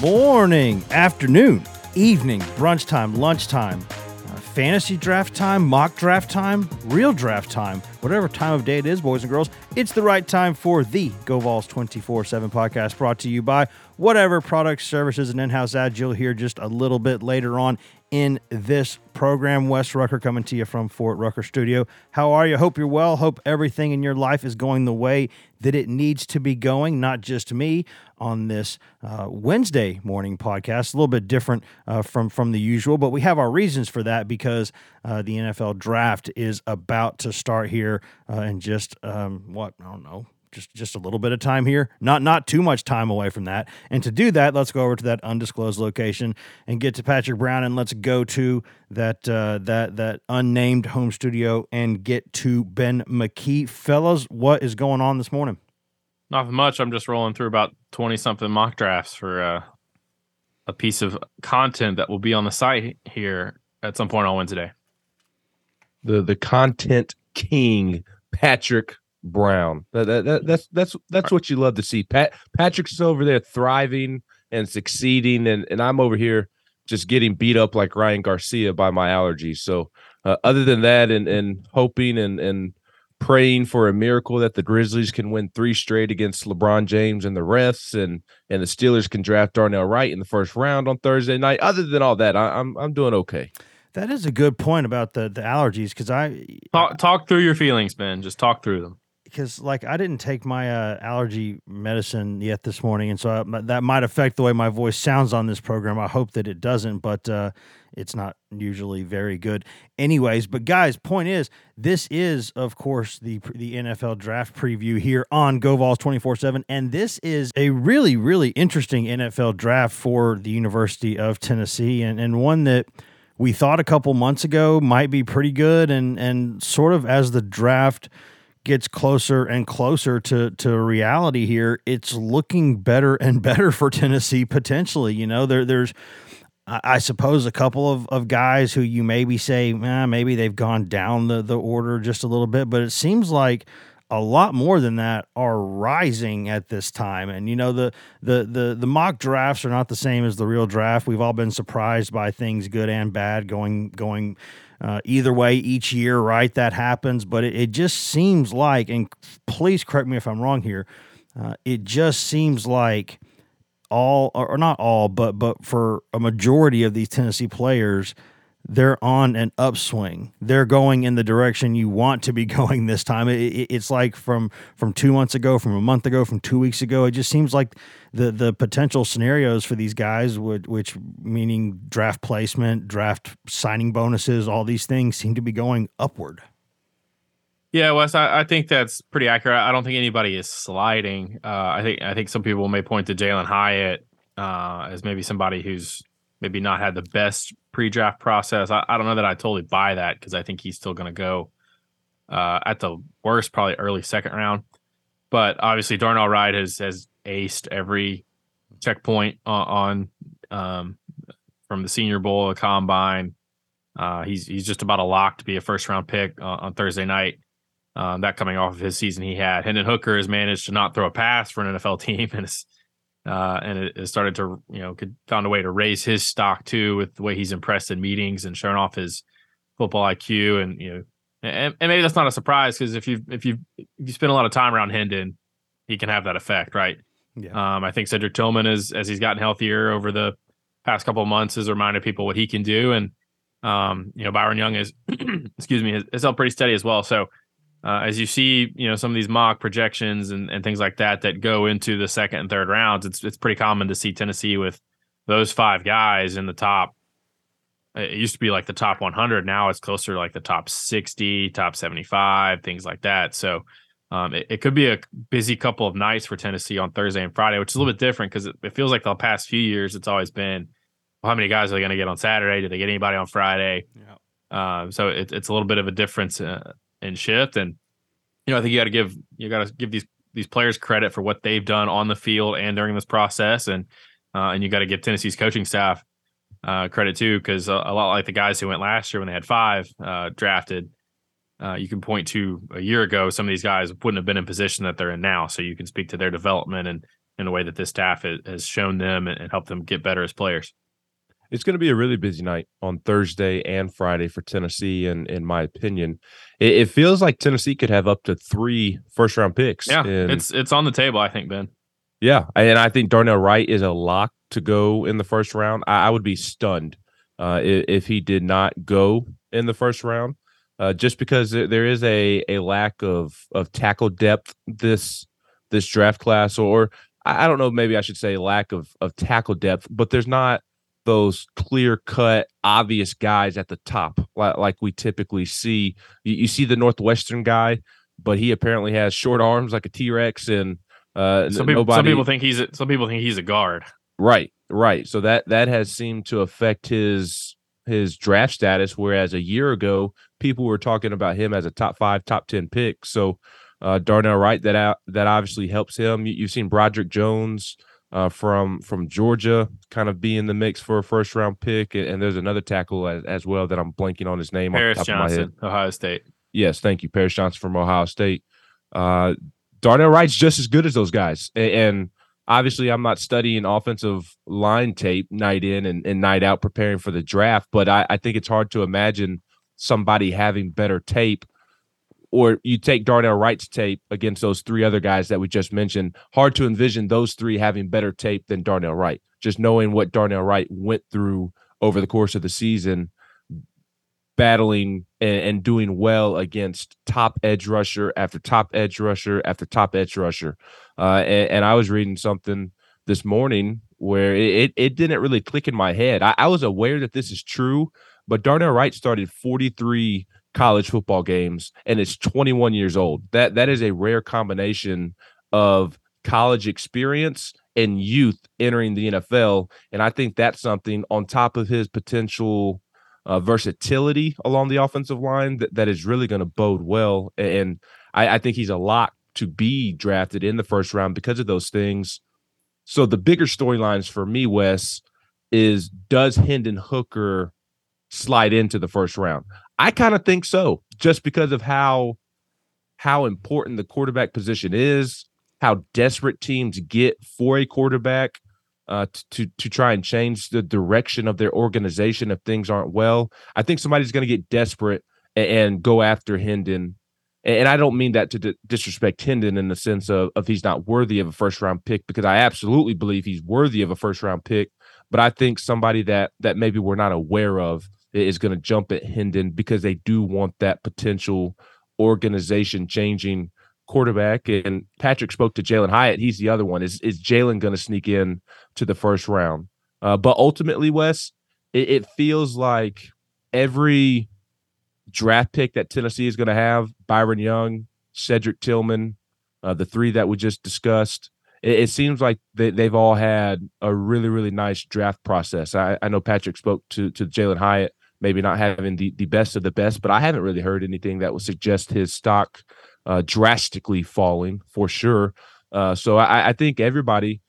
Morning, afternoon, evening, brunch time, lunchtime, uh, fantasy draft time, mock draft time, real draft time, whatever time of day it is, boys and girls, it's the right time for the Go Vols 24 7 podcast brought to you by whatever products, services, and in house ads you'll hear just a little bit later on in this program. Wes Rucker coming to you from Fort Rucker Studio. How are you? Hope you're well. Hope everything in your life is going the way that it needs to be going, not just me on this uh, Wednesday morning podcast. A little bit different uh, from, from the usual, but we have our reasons for that because uh, the NFL draft is about to start here uh, in just, um, what, I don't know, just just a little bit of time here, not not too much time away from that. And to do that, let's go over to that undisclosed location and get to Patrick Brown, and let's go to that uh, that that unnamed home studio and get to Ben McKee, fellas. What is going on this morning? Nothing much. I'm just rolling through about 20 something mock drafts for uh, a piece of content that will be on the site here at some point on Wednesday. the the content king Patrick Brown. That, that, that- that's that's that's what you love to see. Pat Patrick's over there thriving and succeeding, and and I'm over here just getting beat up like Ryan Garcia by my allergies. So uh, other than that, and and hoping and and praying for a miracle that the Grizzlies can win three straight against LeBron James and the refs, and and the Steelers can draft Darnell Wright in the first round on Thursday night. Other than all that, I, I'm I'm doing okay. That is a good point about the the allergies because I Talk, talk through your feelings, Ben. Just talk through them. Because like I didn't take my uh, allergy medicine yet this morning, and so I, that might affect the way my voice sounds on this program. I hope that it doesn't, but uh, it's not usually very good, anyways. But guys, point is, this is of course the the NFL draft preview here on GoVols twenty four seven, and this is a really really interesting NFL draft for the University of Tennessee, and and one that we thought a couple months ago might be pretty good, and and sort of as the draft gets closer and closer to to reality here, it's looking better and better for Tennessee potentially. You know, there there's I suppose a couple of, of guys who you maybe say, eh, maybe they've gone down the, the order just a little bit, but it seems like a lot more than that are rising at this time. And you know, the the the the mock drafts are not the same as the real draft. We've all been surprised by things good and bad going going uh, either way each year, right? That happens, but it, it just seems like, and please correct me if I'm wrong here. Uh, it just seems like all, or or not all, but but for a majority of these Tennessee players, they're on an upswing. They're going in the direction you want to be going this time. It, it- it's like from from two months ago, from a month ago, from two weeks ago. It just seems like the the potential scenarios for these guys, would, which meaning draft placement, draft signing bonuses, all these things seem to be going upward. Yeah, Wes, I, I think that's pretty accurate. I don't think anybody is sliding. Uh, I think I think some people may point to Jalin Hyatt uh, as maybe somebody who's maybe not had the best pre-draft process. I, I don't know that I totally buy that because I think he's still going to go uh, at the worst, probably early second round. But obviously, Darnell Wright has has aced every checkpoint on, on um, from the Senior Bowl, the Combine. Uh, he's he's just about a lock to be a first round pick uh, on Thursday night. Um, that coming off of his season he had. Hendon Hooker has managed to not throw a pass for an NFL team, and it's uh, and it, it started to you know could found a way to raise his stock too with the way he's impressed in meetings and showing off his football IQ and you know and, and maybe that's not a surprise because if you if you if you spend a lot of time around Hendon, he can have that effect, right? Yeah. Um, I think Cedric Tillman is as he's gotten healthier over the past couple of months has reminded people what he can do, and um, you know Byron Young is excuse me has, has held pretty steady as well. So uh, as you see, you know, some of these mock projections and, and things like that that go into the second and third rounds, it's it's pretty common to see Tennessee with those five guys in the top. It used to be like the top 100. Now it's closer to like the top 60, top 75, things like that. So um, it, it, could be a busy couple of nights for Tennessee on Thursday and Friday, which is a little bit different because it, it, feels like the past few years it's always been well, how many guys are they going to get on Saturday? Did they get anybody on Friday? Yeah. Um, so it, it's a little bit of a difference uh, in shift, and you know I think you got to give you got to give these these players credit for what they've done on the field and during this process, and uh, and you got to give Tennessee's coaching staff uh, credit too because a, a, lot like the guys who went last year when they had five uh, drafted uh, you can point to a year ago, some of these guys wouldn't have been in position that they're in now. So you can speak to their development and in a way that this staff has shown them and, helped them get better as players. It's going to be a really busy night on Thursday and Friday for Tennessee, and in my opinion, it, it feels like Tennessee could have up to three first round picks. Yeah, it's it's on the table, I think, Ben. Yeah, and I think Darnell Wright is a lock to go in the first round. I, I would be stunned uh, if, if he did not go in the first round uh, just because there is a a lack of of tackle depth this this draft class, or I don't know, maybe I should say lack of of tackle depth, but there's not those clear cut obvious guys at the top like, like we typically see. You, you, see the Northwestern guy, but he apparently has short arms like a T Rex, and uh, some people nobody... some people think he's a, some people think he's a guard. Right, right. So that that has seemed to affect his his draft status, whereas a year ago people were talking about him as a top five, top ten pick. So uh, Darnell Wright, that out, that obviously helps him. You, have seen Broderick Jones uh, from from Georgia kind of be in the mix for a first round pick, and, and there's another tackle as, as, well that I'm blanking on his name. Paris Johnson, Ohio State. Yes, thank you, Paris Johnson from Ohio State. Uh, Darnell Wright's just as good as those guys, and, and obviously I'm not studying offensive line tape night in and, and night out preparing for the draft, but I, I, think it's hard to imagine somebody having better tape. Or you take Darnell Wright's tape against those three other guys that we just mentioned. Hard to envision those three having better tape than Darnell Wright. Just knowing what Darnell Wright went through over the course of the season, battling and, and, doing well against top edge rusher after top edge rusher after top edge rusher. Uh, and, and, I was reading something this morning where it, it didn't really click in my head. I, I, was aware that this is true, but Darnell Wright started 43 college football games and is 21 years old. That that is a rare combination of college experience and youth entering the NFL. And I think that's something on top of his potential uh, versatility along the offensive line that, that is really going to bode well. And I, I think he's a lock to be drafted in the first round because of those things. So the bigger storylines for me, Wes, is does Hendon Hooker slide into the first round? I kind of think so, just because of how how important the quarterback position is, how desperate teams get for a quarterback uh, to to try and change the direction of their organization if things aren't well. I think somebody's going to get desperate and, and, go after Hendon and I don't mean that to disrespect Hendon in the sense of, of he's not worthy of a first round pick because I absolutely believe he's worthy of a first round pick. But I think somebody that that maybe we're not aware of is going to jump at Hendon because they do want that potential organization changing quarterback. And Patrick spoke to Jalin Hyatt. He's the other one. Is is Jalin going to sneak in to the first round? Uh, but ultimately, Wes, it, it feels like every draft pick that Tennessee is going to have Byron Young, Cedric Tillman, uh, the three that we just discussed. It, it seems like they, they've all had a really, really nice draft process. I, I know Patrick spoke to, to Jalin Hyatt, maybe not having the, the best of the best, but I haven't really heard anything that would suggest his stock uh, drastically falling for sure. Uh, so I, I think everybody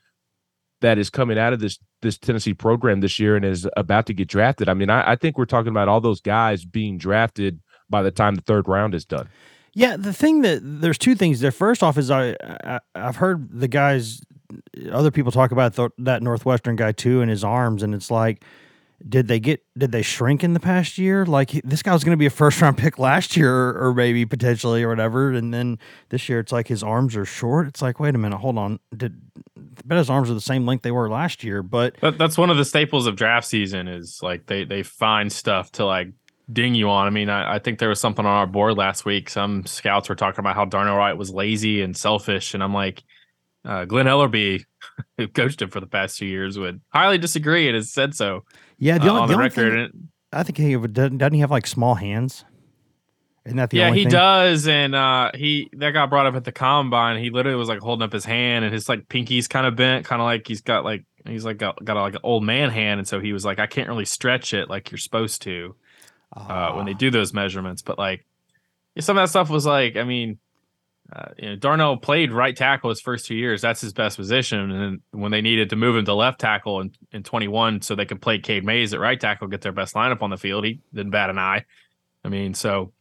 that is coming out of this this Tennessee program this year and is about to get drafted. I mean, I, I, think we're talking about all those guys being drafted by the time the third round is done. Yeah, the thing that there's two things there. First off, is I, I have heard the guys, other people talk about th- that Northwestern guy too, and his arms, and it's like did they get did they shrink in the past year like this guy was going to be a first round pick last year or, maybe potentially or whatever and then this year it's like his arms are short it's like wait a minute hold on did bet his arms are the same length they were last year but that, that's one of the staples of draft season is like they they find stuff to like ding you on. I mean, I, I, think there was something on our board last week. Some scouts were talking about how Darnell Wright was lazy and selfish, and I'm like, uh, Glen Elarbee, who coached him for the past two years, would highly disagree and has said so. Yeah, the uh, only, on the the, record. thing, I think he doesn't, doesn't he have like small hands? Isn't that the only yeah, he thing? does, and uh, he that got brought up at the combine. He literally was like holding up his hand, and his like pinky's kind of bent, kind of like he's got like he's like got, got like an old man hand, and so he was like, I can't really stretch it like you're supposed to uh, when they Ah. do those measurements. But like some of that stuff was like, I mean, uh, you know, Darnell played right tackle his first two years. That's his best position. And when they needed to move him to left tackle in, in 21 so they could play Cade Mays at right tackle, get their best lineup on the field, he didn't bat an eye. I mean, so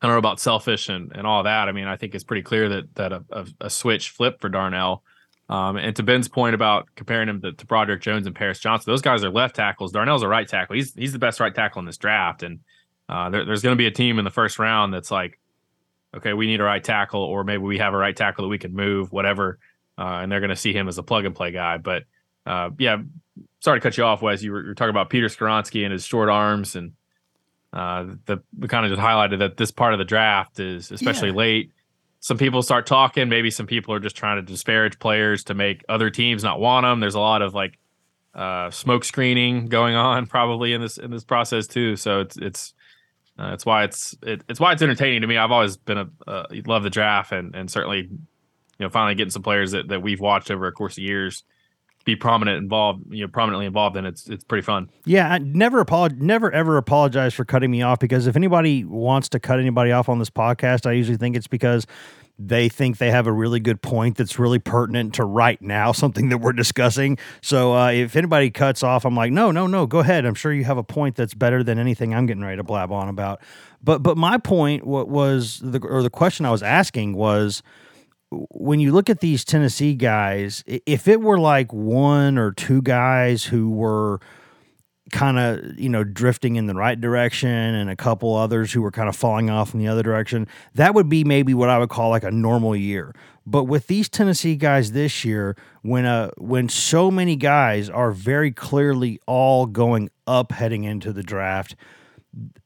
I don't know about selfish and, and all that. I mean, I think it's pretty clear that that a, a, a switch flip for Darnell. Um, and to Ben's point about comparing him to, to Broderick Jones and Paris Johnson, those guys are left tackles. Darnell's a right tackle. He's he's the best right tackle in this draft. And uh, there, there's going to be a team in the first round that's like, okay, we need a right tackle, or maybe we have a right tackle that we can move, whatever. Uh, and they're going to see him as a plug and play guy. But uh, yeah, sorry to cut you off, Wes. You were, you were talking about Peter Skoronski and his short arms, and uh, the we kind of just highlighted that this part of the draft is especially Yeah. late. Some people start talking. Maybe some people are just trying to disparage players to make other teams not want them. There's a lot of like uh, smoke screening going on probably in this in this process too. So it's it's uh, it's why it's it, it's why it's entertaining to me. I've always been a uh, love the draft and and certainly you know finally getting some players that, that we've watched over a course of years be prominent involved you know prominently involved and it's it's pretty fun. Yeah, I never apolog- never ever apologize for cutting me off because if anybody wants to cut anybody off on this podcast, I usually think it's because they think they have a really good point that's really pertinent to right now, something that we're discussing. So uh, if anybody cuts off, I'm like, no, no, no, go ahead. I'm sure you have a point that's better than anything I'm getting ready to blab on about. But but my point what was the or the question I was asking was when you look at these Tennessee guys, if it were like one or two guys who were kind of you know drifting in the right direction and a couple others who were kind of falling off in the other direction that would be maybe what i would call like a normal year but with these tennessee guys this year when uh when so many guys are very clearly all going up heading into the draft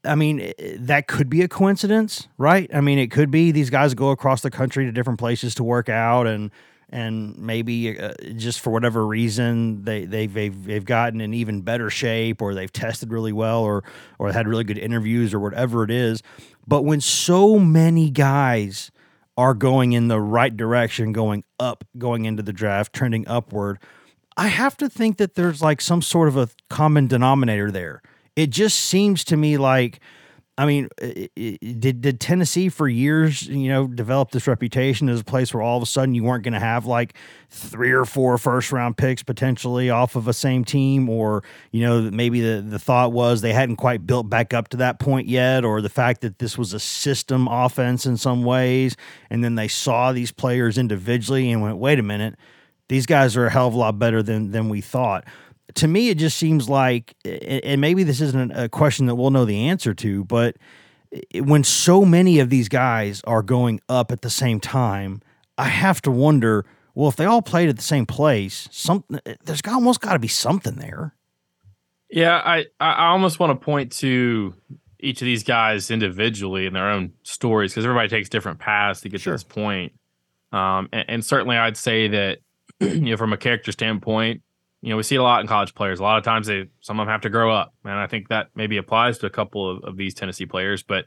I mean, that could be a coincidence, right? I mean, it could be these guys go across the country to different places to work out, and and maybe uh, just for whatever reason they they've, they've they've gotten in even better shape, or they've tested really well, or or had really good interviews, or whatever it is. But when so many guys are going in the right direction, going up, going into the draft, trending upward, I have to think that there's like some sort of a common denominator there. It just seems to me like, I mean, did did Tennessee for years, you know, develop this reputation as a place where all of a sudden you weren't going to have like three or four first round picks potentially off of a same team, or you know, maybe the the thought was they hadn't quite built back up to that point yet, or the fact that this was a system offense in some ways, and then they saw these players individually and went, wait a minute these guys are a hell of a lot better than than we thought. To me, it just seems like, and maybe this isn't a question that we'll know the answer to, but when so many of these guys are going up at the same time, I have to wonder. Well, if they all played at the same place, something there's almost got to be something there. Yeah, I I I almost want to point to each of these guys individually in their own stories because everybody takes different paths to get Sure. to this point. Um, and, and certainly, I'd say that you know from a character standpoint, you know we see a lot in college players. A lot of times they some of them have to grow up, and I think that maybe applies to a couple of, of these Tennessee players. But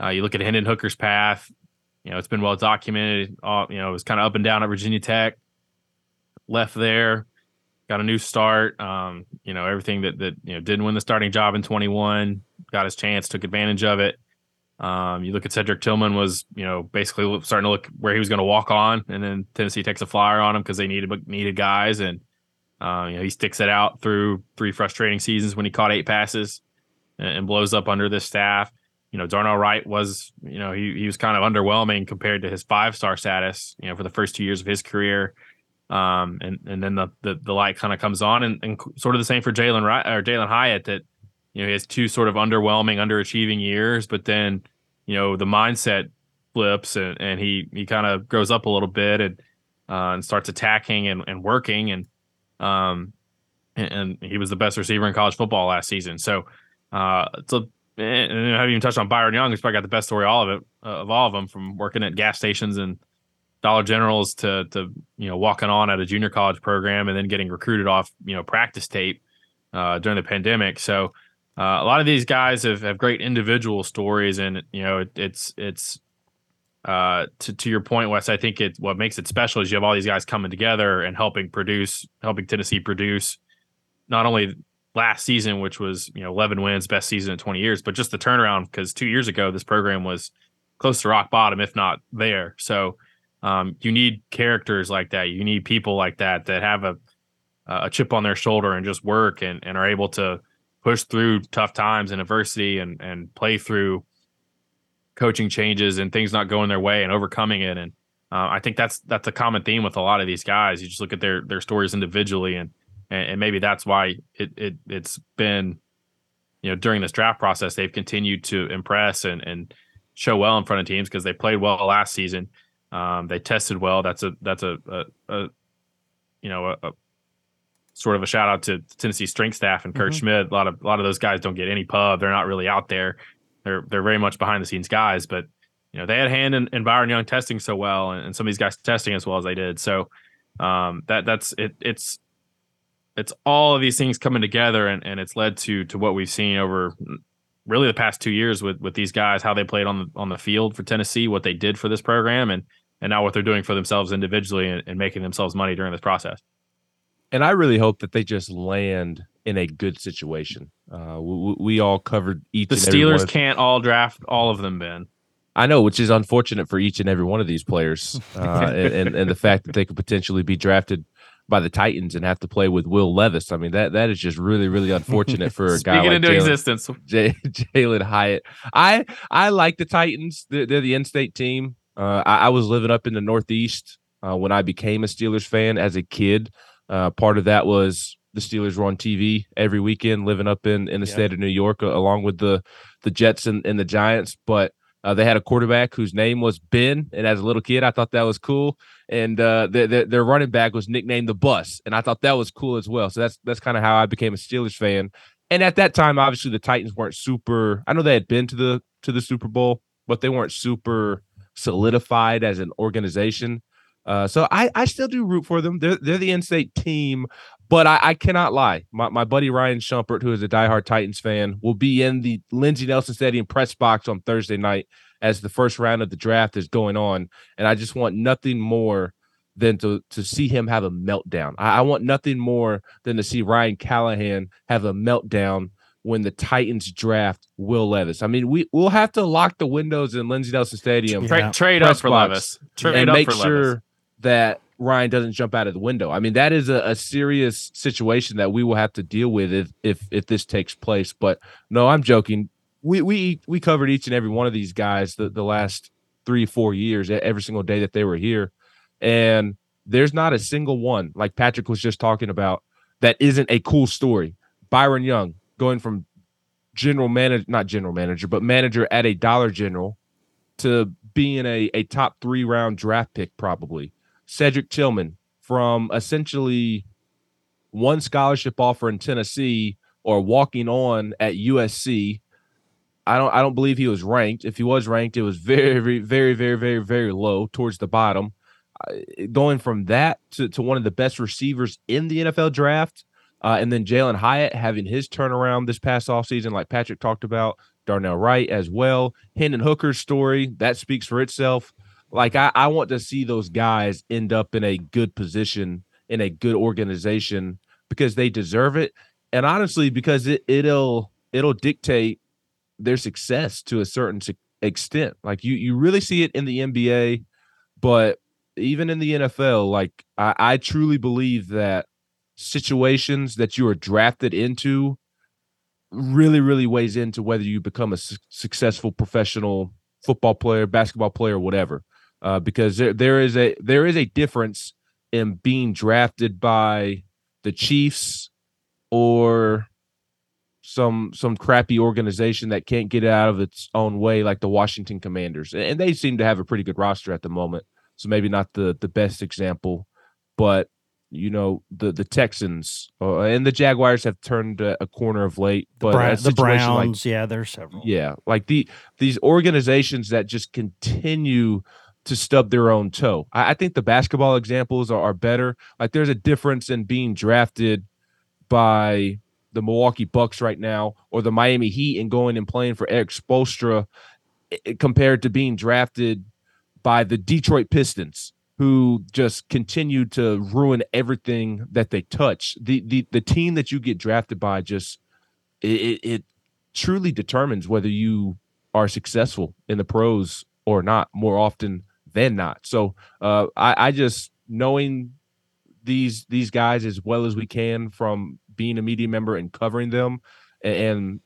uh, you look at Hendon Hooker's path. You know, it's been well documented. Uh, you know, it was kind of up and down at Virginia Tech. Left there, got a new start. Um, you know, everything that that you know didn't win the starting job in 21, got his chance, took advantage of it. Um, you look at Cedric Tillman was you know basically starting to look where he was going to walk on, and then Tennessee takes a flyer on him because they needed needed guys, and uh, you know he sticks it out through three frustrating seasons when he caught eight passes and, and blows up under this staff. You know, Darnell Wright was you know he he was kind of underwhelming compared to his five star status. You know, for the first two years of his career um, and and then the the, the light kind of comes on, and, and sort of the same for Jalin Ry- or Jalin Hyatt that you know he has two sort of underwhelming, underachieving years, but then you know the mindset flips and, and he he kind of grows up a little bit and uh, and starts attacking and, and working and um and, and he was the best receiver in college football last season. So uh, it's a and I haven't even touched on Byron Young, who's probably got the best story all of it uh, of all of them, from working at gas stations and Dollar Generals to to you know walking on at a junior college program and then getting recruited off you know practice tape uh, during the pandemic. So uh, a lot of these guys have, have great individual stories, and you know it, it's it's uh, to to your point, Wes. I think it what makes it special is you have all these guys coming together and helping produce, helping Tennessee produce not only last season, which was you know 11 wins, best season in 20 years, but just the turnaround because two years ago this program was close to rock bottom, if not there. So um, you need characters like that. You need people like that that have a a chip on their shoulder and just work and, and are able to push through tough times and adversity and and play through coaching changes and things not going their way and overcoming it. And uh, I think that's that's a common theme with a lot of these guys. You just look at their their stories individually and and, and maybe that's why it, it it's been you know during this draft process they've continued to impress and and show well in front of teams because they played well last season. Um, they tested well. That's a that's a, a, a you know a, a, sort of a shout out to Tennessee strength staff and Kurt mm-hmm. Schmidt. A lot of a lot of those guys don't get any pub. They're not really out there. They're they're very much behind the scenes guys, but you know they had hand in, in Byron Young testing so well, and, and, some of these guys testing as well as they did. So um, that that's it. It's it's all of these things coming together and, and it's led to to what we've seen over really the past two years with with these guys how they played on the on the field for Tennessee what they did for this program and and now what they're doing for themselves individually and, and making themselves money during this process and I really hope that they just land in a good situation uh, we, we all covered each the Steelers can't all draft all of them Ben I know, which is unfortunate for each and every one of these players, uh, and, and, and the fact that they could potentially be drafted by the Titans and have to play with Will Levis. I mean that that is just really really unfortunate for a guy like into Jalin, existence. Jalin Hyatt. I I like the Titans. They're, they're the in-state team. Uh, I, I, was living up in the Northeast uh, when I became a Steelers fan as a kid. Uh, part of that was the Steelers were on TV every weekend, living up in in the yep. state of New York, along with the the Jets and, and the Giants. But uh, they had a quarterback whose name was Ben, and as a little kid, I thought that was cool. And uh, the, the, their running back was nicknamed the Bus, and I thought that was cool as well. So that's that's kind of how I became a Steelers fan. And at that time, obviously, the Titans weren't super. I know they had been to the to the Super Bowl, but they weren't super solidified as an organization. Uh, so I, I still do root for them. They're they're the in-state team, but I, I cannot lie. My, my buddy Ryan Shumpert, who is a diehard Titans fan, will be in the Lindsey Nelson Stadium press box on Thursday night as the first round of the draft is going on. And I just want nothing more than to to see him have a meltdown. I, I want nothing more than to see Ryan Callahan have a meltdown when the Titans draft Will Levis. I mean, we we'll have to lock the windows in Lindsey Nelson Stadium. Yeah. trade up for Levis. Trade and make sure Levis. that Ryan doesn't jump out of the window. I mean, that is a, a, serious situation that we will have to deal with if if if this takes place. But no, I'm joking we we we covered each and every one of these guys the, the last three four years every single day that they were here and there's not a single one like patrick was just talking about that isn't a cool story byron young going from general manager not general manager but manager at a dollar general to being a, a top three round draft pick probably cedric tillman from essentially one scholarship offer in tennessee or walking on at usc I don't I don't believe he was ranked. If he was ranked, it was very very very very very low towards the bottom. Going from that to, to one of the best receivers in the NFL draft, uh, and then Jalin Hyatt having his turnaround this past offseason, like Patrick talked about, Darnell Wright as well. Hendon Hooker's story that speaks for itself. Like I, I want to see those guys end up in a good position in a good organization because they deserve it, and honestly, because it it'll it'll dictate their success to a certain extent. Like you, you really see it in the NBA, but even in the NFL, like I, I truly believe that situations that you are drafted into really, really weighs into whether you become a su- successful professional football player, basketball player, whatever. Uh, because there, there is a there is a difference in being drafted by the Chiefs or some some crappy organization that can't get out of its own way like the Washington Commanders. And they seem to have a pretty good roster at the moment. So maybe not the the best example, but you know the the Texans uh, and the Jaguars have turned a, a corner of late, but Bra- the situation like- Browns, yeah, there's several. yeah, like the these organizations that just continue to stub their own toe. I, I think the basketball examples are, are better. Like there's a difference in being drafted by the Milwaukee Bucks right now or the Miami Heat and going and playing for Erik Spoelstra compared to being drafted by the Detroit Pistons who just continue to ruin everything that they touch. The the the team that you get drafted by just it, it truly determines whether you are successful in the pros or not more often than not. So uh, I, I just knowing these these guys as well as we can from being a media member and covering them and, and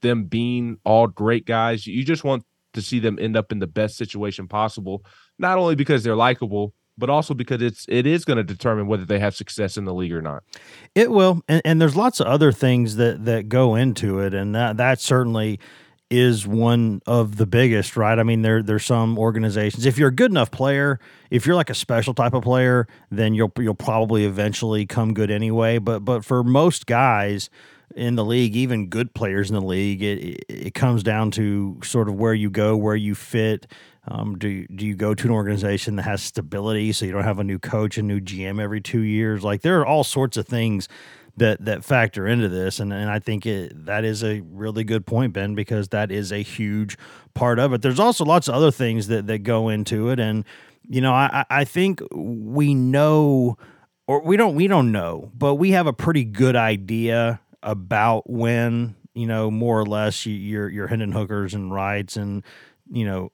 them being all great guys, you just want to see them end up in the best situation possible, not only because they're likable, but also because it's it is going to determine whether they have success in the league or not. It will, and, and there's lots of other things that that go into it, and that that certainly is one of the biggest, right? I mean, there there's some organizations. If you're a good enough player, if you're like a special type of player, then you'll you'll probably eventually come good anyway. But but for most guys in the league, even good players in the league, it it, comes down to sort of where you go, where you fit. Um, do do you go to an organization that has stability, so you don't have a new coach, a new GM every two years? Like there are all sorts of things that that factor into this, and and I think it that is a really good point, Ben, because that is a huge part of it. There's also lots of other things that that go into it, and you know I I think we know or we don't we don't know, but we have a pretty good idea about when you know more or less you, your your Hendon Hookers and Wrights and you know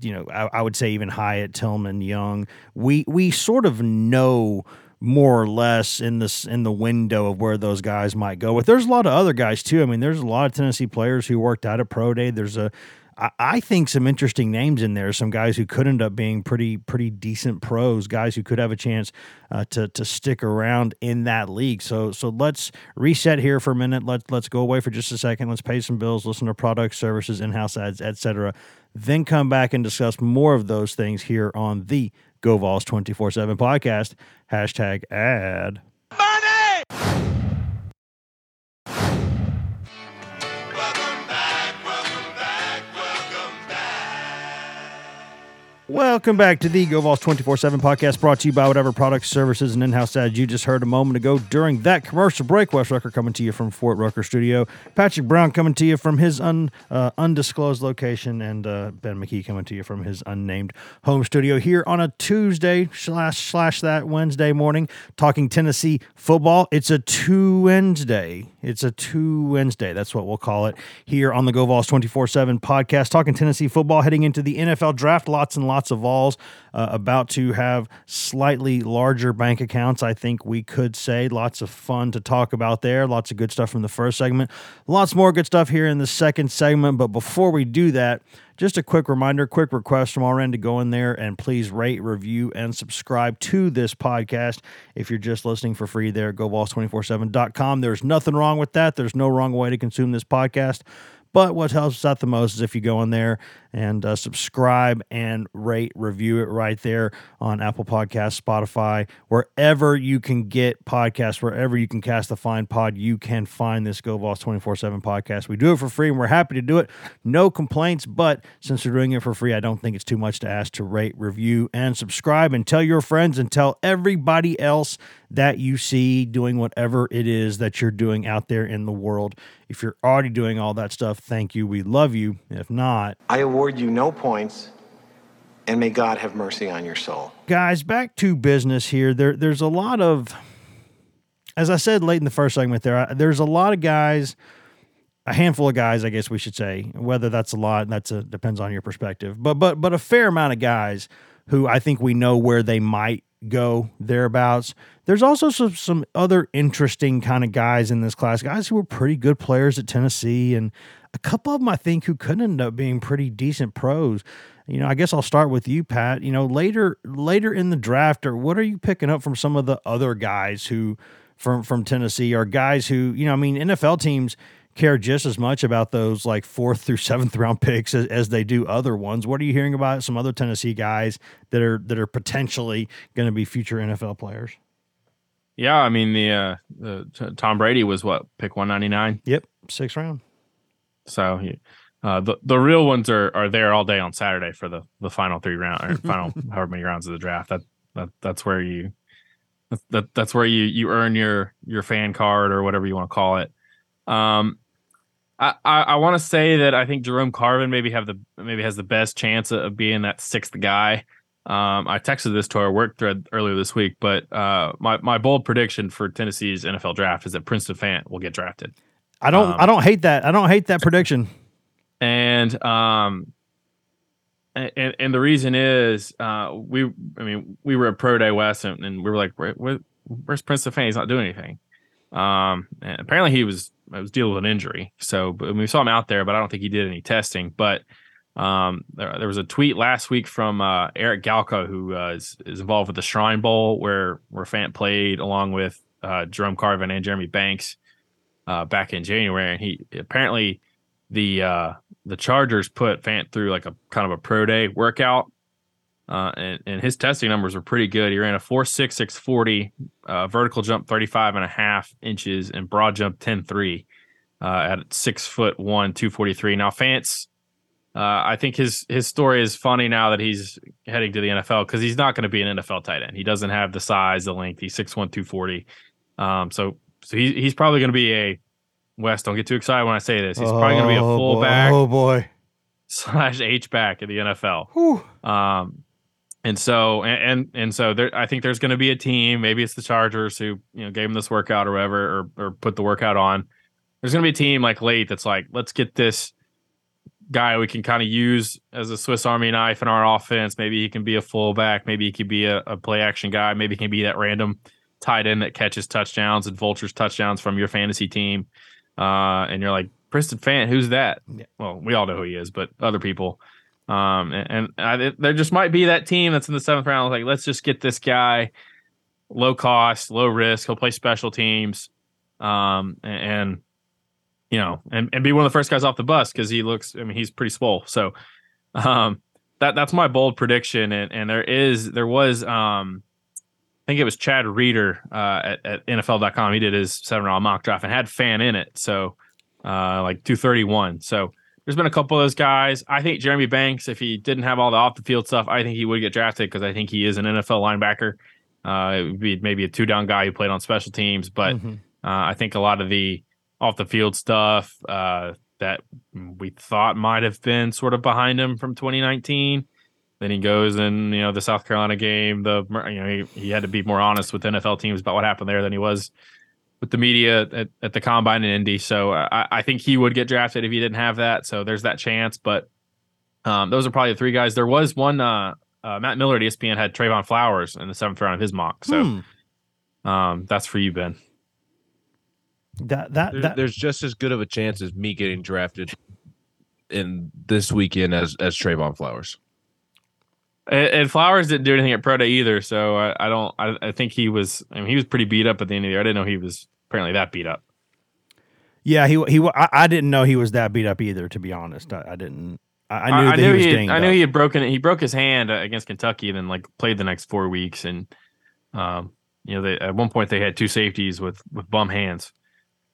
you know I, I would say even Hyatt Tillman Young we we sort of know more or less in this in the window of where those guys might go. But there's a lot of other guys too. I mean, there's a lot of Tennessee players who worked out at pro day. There's a I think some interesting names in there. Some guys who could end up being pretty pretty decent pros. Guys who could have a chance uh, to to stick around in that league. So so let's reset here for a minute. Let's let's go away for just a second. Let's pay some bills. Listen to products, services, in house ads, etc. Then come back and discuss more of those things here on the Go Vols twenty four seven podcast. Hashtag ad. Welcome back to the GoVols 24 7 podcast brought to you by whatever products, services, and in house ads you just heard a moment ago during that commercial break. Wes Rucker coming to you from Fort Rucker Studio. Patrick Brown coming to you from his un, uh, undisclosed location, and uh, Ben McKee coming to you from his unnamed home studio here on a Tuesday slash slash that Wednesday morning talking Tennessee football. It's a two Wednesday. It's a two Wednesday. That's what we'll call it here on the GoVols 24 7 podcast talking Tennessee football heading into the NFL draft. Lots and lots of Vols uh, about to have slightly larger bank accounts, I think we could say. Lots of fun to talk about there. Lots of good stuff from the first segment. Lots more good stuff here in the second segment. But before we do that, just a quick reminder, quick request from our end to go in there and please rate, review, and subscribe to this podcast. If you're just listening for free there, GoVols247.com. There's nothing wrong with that. There's no wrong way to consume this podcast. But what helps us out the most is if you go in there and uh, subscribe and rate, review it right there on Apple Podcasts, Spotify, wherever you can get podcasts, wherever you can cast the fine pod, you can find this Go Vols 24 7 podcast. We do it for free and we're happy to do it. No complaints, but since we're doing it for free, I don't think it's too much to ask to rate, review, and subscribe and tell your friends and tell everybody else that you see doing whatever it is that you're doing out there in the world. If you're already doing all that stuff, thank you. We love you. If not, I award you no points, and may God have mercy on your soul. guys, back to business here. There, there's a lot of, as I said late in the first segment, there, I- there's a lot of guys, a handful of guys, I guess we should say. Whether that's a lot, that's a depends on your perspective. But, but, but a fair amount of guys who I think we know where they might go thereabouts. There's also some some other interesting kind of guys in this class, guys who were pretty good players at Tennessee, and a couple of them I think who could end up being pretty decent pros. You know, I guess I'll start with you, Pat. You know, later later in the draft, or what are you picking up from some of the other guys who from from Tennessee, or guys who you know, I mean, NFL teams care just as much about those like fourth through seventh round picks as, as they do other ones. What are you hearing about some other Tennessee guys that are that are potentially going to be future NFL players? Yeah, I mean the uh, the t- Tom Brady was what pick one ninety nine. Yep, sixth round. So uh, the the real ones are are there all day on Saturday for the the final three round or final however many rounds of the draft. That that that's where you that, that that's where you you earn your your fan card or whatever you want to call it. Um, I I, I want to say that I think Jerome Carvin maybe have the maybe has the best chance of being that sixth guy. Um, I texted this to our work thread earlier this week, but uh, my my bold prediction for Tennessee's NFL draft is that Princeton Fant will get drafted. I don't. Um, I don't hate that. I don't hate that prediction. and um and, and the reason is uh we i mean we were at pro day west and, and we were like where, where, where's prince of he's not doing anything um apparently he was I was dealing with an injury so but we saw him out there but i don't think he did any testing but um there, there was a tweet last week from uh Eric Galko who uh, is, is involved with the shrine bowl where where fant played along with uh jerome carvin and jeremy banks uh back in january and he apparently the uh the Chargers put Fant through like a kind of a pro day workout. Uh, and, and his testing numbers were pretty good. He ran a 4.6, 640, uh, vertical jump 35 and a half inches, and broad jump 10 3 uh, at six foot one, 243. Now, Fant's, uh, I think his his story is funny now that he's heading to the NFL because he's not going to be an NFL tight end. He doesn't have the size, the length. He's 6'1, 240. Um, so so he, he's probably going to be a West, don't get too excited when I say this. He's probably going to be a Oh, boy. fullback Oh boy. slash H back in the NFL. Whew. Um, and so and and, and so there, I think there's going to be a team. Maybe it's the Chargers who you know gave him this workout or whatever, or or put the workout on. There's going to be a team like late that's like, let's get this guy we can kind of use as a Swiss Army knife in our offense. Maybe he can be a fullback. Maybe he could be a, a play action guy. Maybe he can be that random tight end that catches touchdowns and vultures touchdowns from your fantasy team. Uh, and you're like, Preston Fant, who's that? Yeah. Well, we all know who he is, but other people. Um, and, and I, there just might be that team that's in the seventh round. Like, let's just get this guy, low cost, low risk. He'll play special teams, um, and, and you know, and, and be one of the first guys off the bus because he looks. I mean, he's pretty swole. So, um, that that's my bold prediction. And and there is there was um, I think it was Chad Reeder uh, at, at NFL.com. He did his seven round mock draft and had Fant in it. So, uh, like 231. So there's been a couple of those guys. I think Jeremy Banks, if he didn't have all the off the field stuff, I think he would get drafted because I think he is an NFL linebacker. Uh, it would be maybe a two down guy who played on special teams, but Mhm. uh, I think a lot of the off the field stuff uh, that we thought might have been sort of behind him from 2019. Then he goes in, you know, the South Carolina game. The you know he, he had to be more honest with NFL teams about what happened there than he was with the media at, at the combine in Indy. So I, I think he would get drafted if he didn't have that. So there's that chance. But um, those are probably the three guys. There was one. Uh, uh, Matt Miller at ESPN had Trevon Flowers in the seventh round of his mock. So Hmm. um, that's for you, Ben. That that, There- that there's just as good of a chance as me getting drafted in this weekend as as Trevon Flowers. And, and Flowers didn't do anything at pro day either, so I, I don't. I, I think he was. I mean, he was pretty beat up at the end of the year. I didn't know he was apparently that beat up. yeah he he I, I didn't know he was that beat up either. To be honest, I, I didn't. I, I knew that he was he. dinged I knew up. he had broken. He broke his hand uh, against Kentucky, and then like played the next four weeks. And um, you know, they, at one point they had two safeties with with bum hands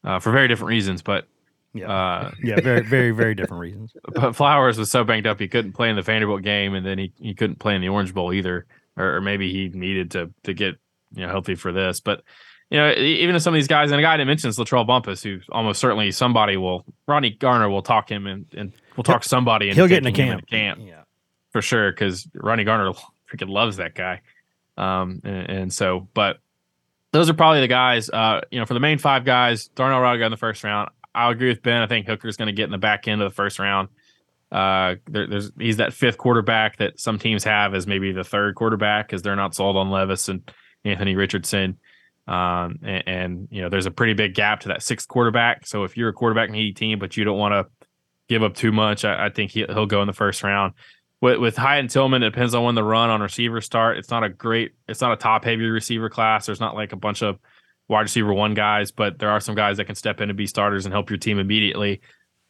uh, for very different reasons. But yeah uh, yeah very very very different reasons. but Flowers was so banged up he couldn't play in the Vanderbilt game, and then he, he couldn't play in the Orange Bowl either, or, or maybe he needed to to get you know healthy for this. But you know, even if some of these guys, and a guy that mentions Latrell Bumphus, who almost certainly somebody will, Rodney Garner will talk him and and will talk somebody. into He'll get in a taking him camp. camp Yeah. for sure because Rodney Garner freaking loves that guy. Um, and, and so, but those are probably the guys. Uh, you know, for the main five guys, Darnell Rugg in the first round. I'll agree with Ben. I think Hooker's going to get in the back end of the first round. Uh, there, there's he's that fifth quarterback that some teams have as maybe the third quarterback because they're not sold on Levis and Anthony Richardson. Um, and, and you know, there's a pretty big gap to that sixth quarterback. So if you're a quarterback needy team, but you don't want to give up too much, I, I think he, he'll go in the first round. With, with Hyatt and Tillman, it depends on when the run on receivers start. It's not a great, it's not a top heavy receiver class. There's not like a bunch of wide receiver one guys, but there are some guys that can step in and be starters and help your team immediately.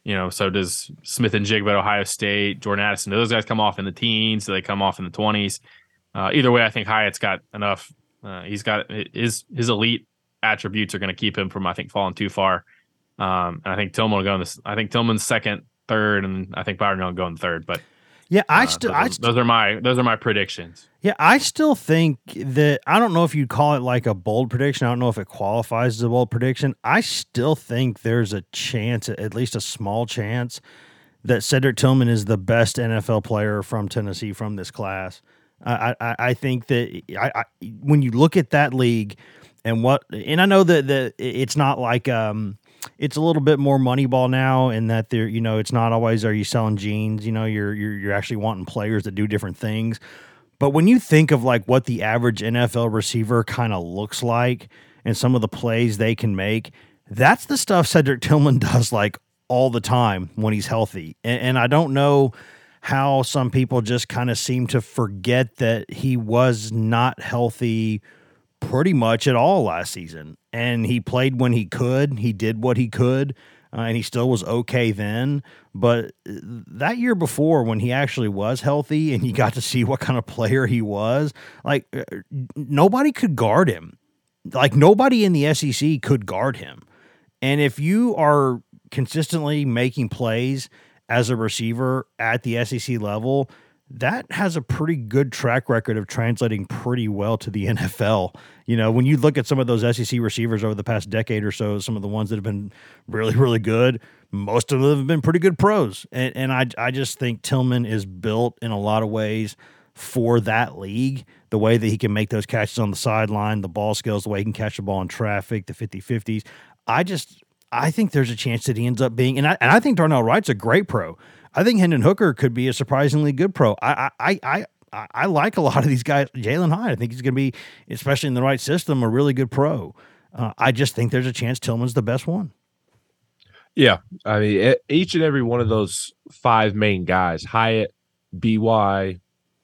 You know, so does Smith-Njigba at Ohio State, Jordan Addison. Do those guys come off in the teens? Do they come off in the twenties? Uh, either way, I think Hyatt's got enough Uh, he's got his his elite attributes are going to keep him from I think falling too far. Um, and I think Tillman will go in this. I think Tillman's second, third, and I think Byron will go in third. But Yeah, I uh, still, those, I are, st- those are my those are my predictions. Yeah, I still think that I don't know if you'd call it like a bold prediction. I don't know if it qualifies as a bold prediction. I still think there's a chance, at least a small chance, that Cedric Tillman is the best NFL player from Tennessee from this class. I I, I think that I, I when you look at that league and what and I know that that it's not like um it's a little bit more money ball now in that there you know it's not always are you selling jeans you know you're you're you're actually wanting players that do different things but when you think of like what the average NFL receiver kind of looks like and some of the plays they can make, that's the stuff Cedric Tillman does like all the time when he's healthy. And, and I don't know how some people just kind of seem to forget that he was not healthy pretty much at all last season. And he played when he could, he did what he could. Uh, and he still was okay then. But uh, that year before, when he actually was healthy and you got to see what kind of player he was, like uh, nobody could guard him. Like nobody in the SEC could guard him. And if you are consistently making plays as a receiver at the SEC level, that has a pretty good track record of translating pretty well to the NFL. You know, when you look at some of those SEC receivers over the past decade or so, some of the ones that have been really, really good, most of them have been pretty good pros. And, and I, I just think Tillman is built in a lot of ways for that league. The way that he can make those catches on the sideline, the ball skills, the way he can catch the ball in traffic, the 50 50s. I just, I think there's a chance that he ends up being, and I, and I think Darnell Wright's a great pro. I think Hendon Hooker could be a surprisingly good pro. I I I I, like a lot of these guys. Jalin Hyatt, I think he's going to be, especially in the right system, a really good pro. Uh, I just think there's a chance Tillman's the best one. Yeah, I mean, each and every one of those five main guys, Hyatt, By,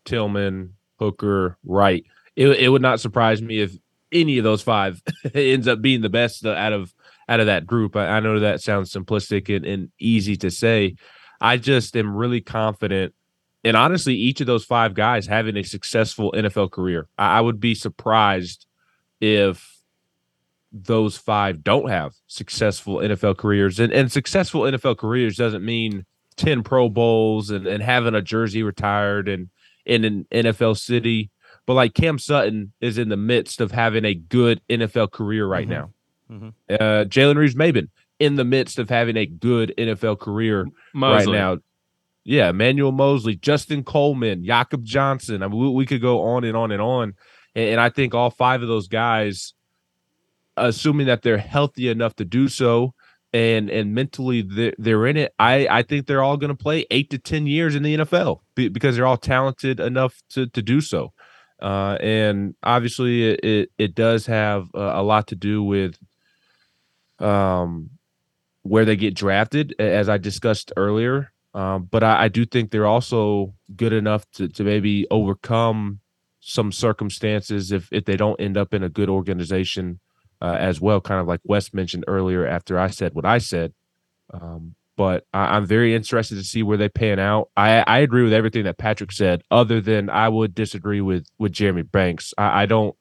Tillman, Hooker, Wright. It, it would not surprise me if any of those five ends up being the best out of out of that group. I, I know that sounds simplistic and, and easy to say. I just am really confident and honestly, each of those five guys having a successful NFL career. I, I would be surprised if those five don't have successful NFL careers. And, and successful NFL careers doesn't mean 10 Pro Bowls and, and having a jersey retired and in an NFL city. But like Cam Sutton is in the midst of having a good NFL career right Mhm. now. Mhm. Uh, Jalen Reeves Maybin in the midst of having a good NFL career Moseley. right now. Yeah, Emmanuel Moseley, Justin Coleman, Jakob Johnson. I mean, we, we could go on and on and on. And, and I think all five of those guys, assuming that they're healthy enough to do so, and and mentally they're, they're in it, I I think they're all going to play eight to ten years in the NFL because they're all talented enough to to do so. Uh, and obviously, it, it it does have a, a lot to do with um where they get drafted, as I discussed earlier. Um, but I, I do think they're also good enough to, to maybe overcome some circumstances if, if they don't end up in a good organization uh, as well, kind of like Wes mentioned earlier after I said what I said. Um, but I, I'm very interested to see where they pan out. I, I agree with everything that Patrick said, other than I would disagree with with Jeremy Banks. I, I don't.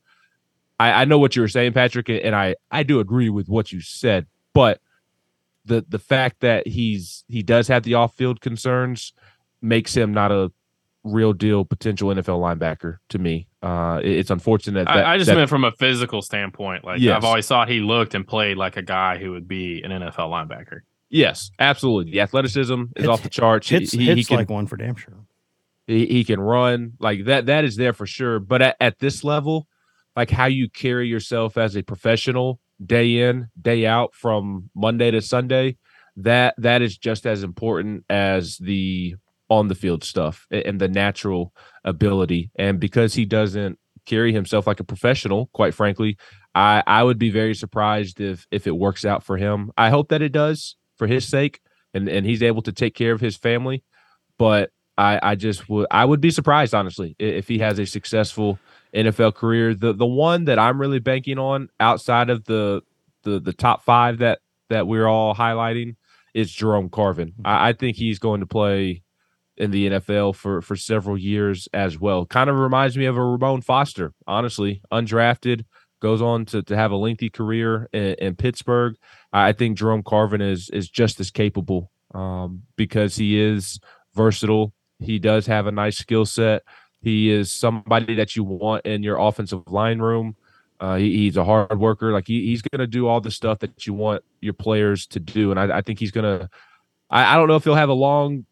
I, I know what you were saying, Patrick, and I I do agree with what you said, but the the fact that he's he does have the off field concerns makes him not a real deal potential NFL linebacker to me. Uh, it- it's unfortunate that I, I just that- meant from a physical standpoint. Like Yes. I've always thought he looked and played like a guy who would be an NFL linebacker. yes, absolutely. The athleticism is Hits- off the charts. He- Hits, he, hits he can like one for damn sure. he, he can run like that. That is there for sure. But at, at this level, like how you carry yourself as a professional day in day out from Monday to Sunday, that that is just as important as the on the field stuff and the natural ability. And because he doesn't carry himself like a professional, quite frankly, I I would be very surprised if if it works out for him. I hope that it does for his sake and and he's able to take care of his family. But I I just would I would be surprised honestly if he has a successful NFL career. The the one that I'm really banking on outside of the the the top five that that we're all highlighting is Jerome Carvin. I, I think he's going to play in the NFL for for several years as well. Kind of reminds me of a Ramon Foster, honestly, undrafted, goes on to, to have a lengthy career in, in Pittsburgh. I think Jerome Carvin is is just as capable um, because he is versatile. He does have a nice skill set. He is somebody that you want in your offensive line room. Uh, he, he's a hard worker. Like he, he's going to do all the stuff that you want your players to do, and I, I think he's going to. I don't know if he'll have a long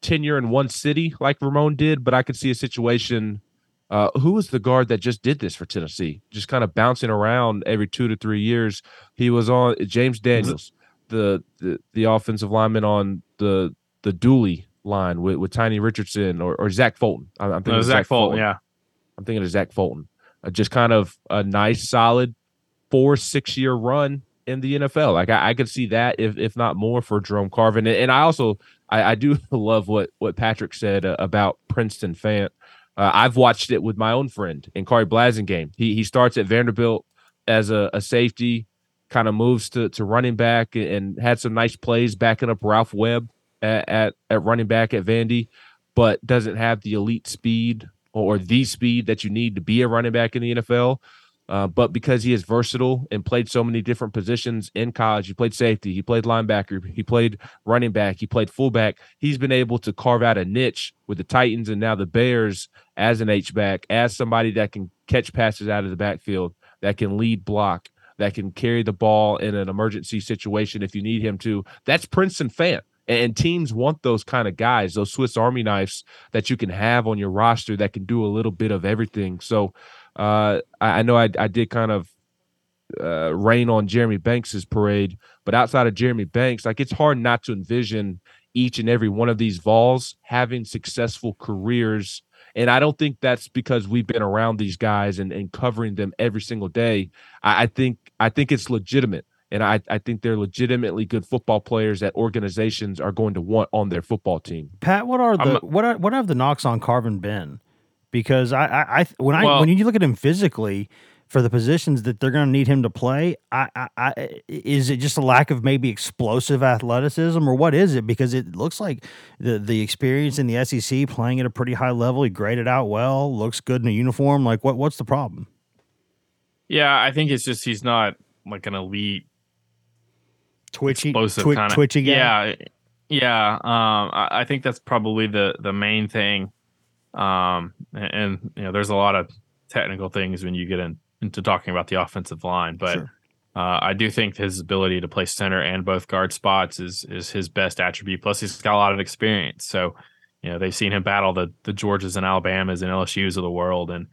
tenure in one city like Ramon did, but I could see a situation. Uh, who was the guard that just did this for Tennessee? Just kind of bouncing around every two to three years. He was on James Daniels, the the, the offensive lineman on the the Dooley line with, with Tiny Richardson or, or Zach Fulton. I'm, I'm thinking No, of Zach Fulton, yeah. I'm thinking of Zach Fulton. Uh, just kind of a nice, solid four, six year run in the NFL. Like I, I could see that if if not more for Jerome Carvin. And, and I also I, I do love what what Patrick said uh, about Princeton Fant. Uh, I've watched it with my own friend in Khari Blasingame. He he starts at Vanderbilt as a, a safety, kind of moves to to running back and had some nice plays backing up Ralph Webb at at, at running back at Vandy, but doesn't have the elite speed or the speed that you need to be a running back in the NFL. Uh, but because he is versatile and played so many different positions in college, he played safety, he played linebacker, he played running back, he played fullback. He's been able to carve out a niche with the Titans and now the Bears as an H back, as somebody that can catch passes out of the backfield, that can lead block, that can carry the ball in an emergency situation if you need him to. That's Princeton Fant. And teams want those kind of guys, those Swiss Army knives that you can have on your roster that can do a little bit of everything. So uh, I, I, know I, I, did kind of uh, rain on Jeremy Banks's parade, but outside of Jeremy Banks, like it's hard not to envision each and every one of these Vols having successful careers. And I don't think that's because we've been around these guys and, and covering them every single day. I, I think I think it's legitimate and I, I think they're legitimately good football players that organizations are going to want on their football team. Pat, what are the I'm, what are what have the knocks on Carvin been? Because I I, I when I well, when you look at him physically for the positions that they're going to need him to play, I, I, I, is it just a lack of maybe explosive athleticism or what is it? Because it looks like the the experience in the SEC playing at a pretty high level, he graded out well, looks good in a uniform. Like what what's the problem? Yeah, I think it's just he's not like an elite twitchy, explosive twi- kind of. Yeah, yeah. Um, I, I, think that's probably the the main thing. Um, and, and, you know, there's a lot of technical things when you get in, into talking about the offensive line, but sure. uh, I do think his ability to play center and both guard spots is is his best attribute. Plus, he's got a lot of experience. So, you know, they've seen him battle the the Georgias and Alabamas and LSU's of the world, and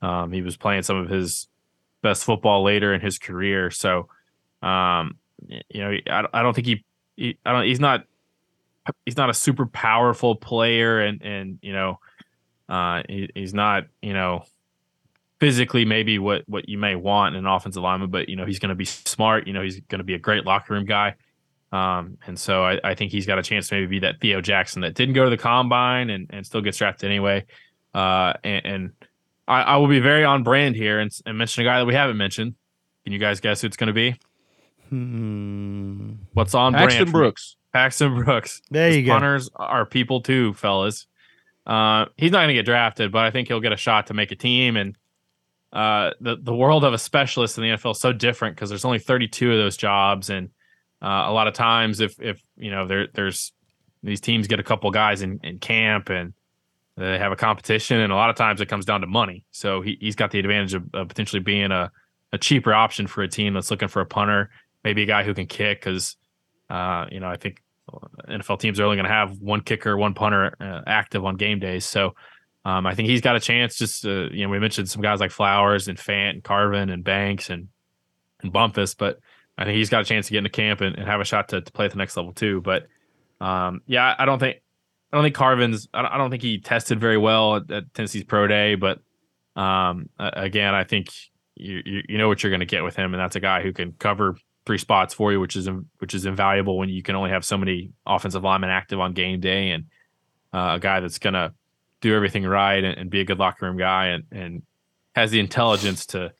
um, he was playing some of his best football later in his career. So, um, you know, I, I don't think he, he, I don't, he's not, he's not a super powerful player, and and you know, uh, he, he's not, you know, physically maybe what what you may want in an offensive lineman, but you know, he's going to be smart. You know, he's going to be a great locker room guy. Um, and so I, I think he's got a chance to maybe be that Theo Jackson that didn't go to the combine and, and still gets drafted anyway. Uh, and, and I, I, will be very on brand here and, and mention a guy that we haven't mentioned. Can you guys guess who it's going to be? Hmm. What's on Paxton Brooks? Paxton Brooks. There you His go. Punters are people too, fellas. Uh, he's not going to get drafted, but I think he'll get a shot to make a team. And uh, the the world of a specialist in the NFL is so different because there's only 32 of those jobs, and uh, a lot of times, if if you know there there's these teams get a couple guys in, in camp and they have a competition, and a lot of times it comes down to money. So he he's got the advantage of, of potentially being a a cheaper option for a team that's looking for a punter maybe a guy who can kick because uh, you know I think NFL teams are only going to have one kicker, one punter uh, active on game days. So um, I think he's got a chance. Just you know, we mentioned some guys like Flowers and Fant and Carvin and Banks and and Bumphus, but I think he's got a chance to get into camp and, and have a shot to, to play at the next level too. But um, yeah, I don't think I don't think Carvin's. I don't, I don't think he tested very well at, at Tennessee's pro day, but um, again, I think you, you, you know what you're going to get with him, and that's a guy who can cover three spots for you, which is which is invaluable when you can only have so many offensive linemen active on game day, and uh, a guy that's gonna do everything right and, and, be a good locker room guy and and has the intelligence to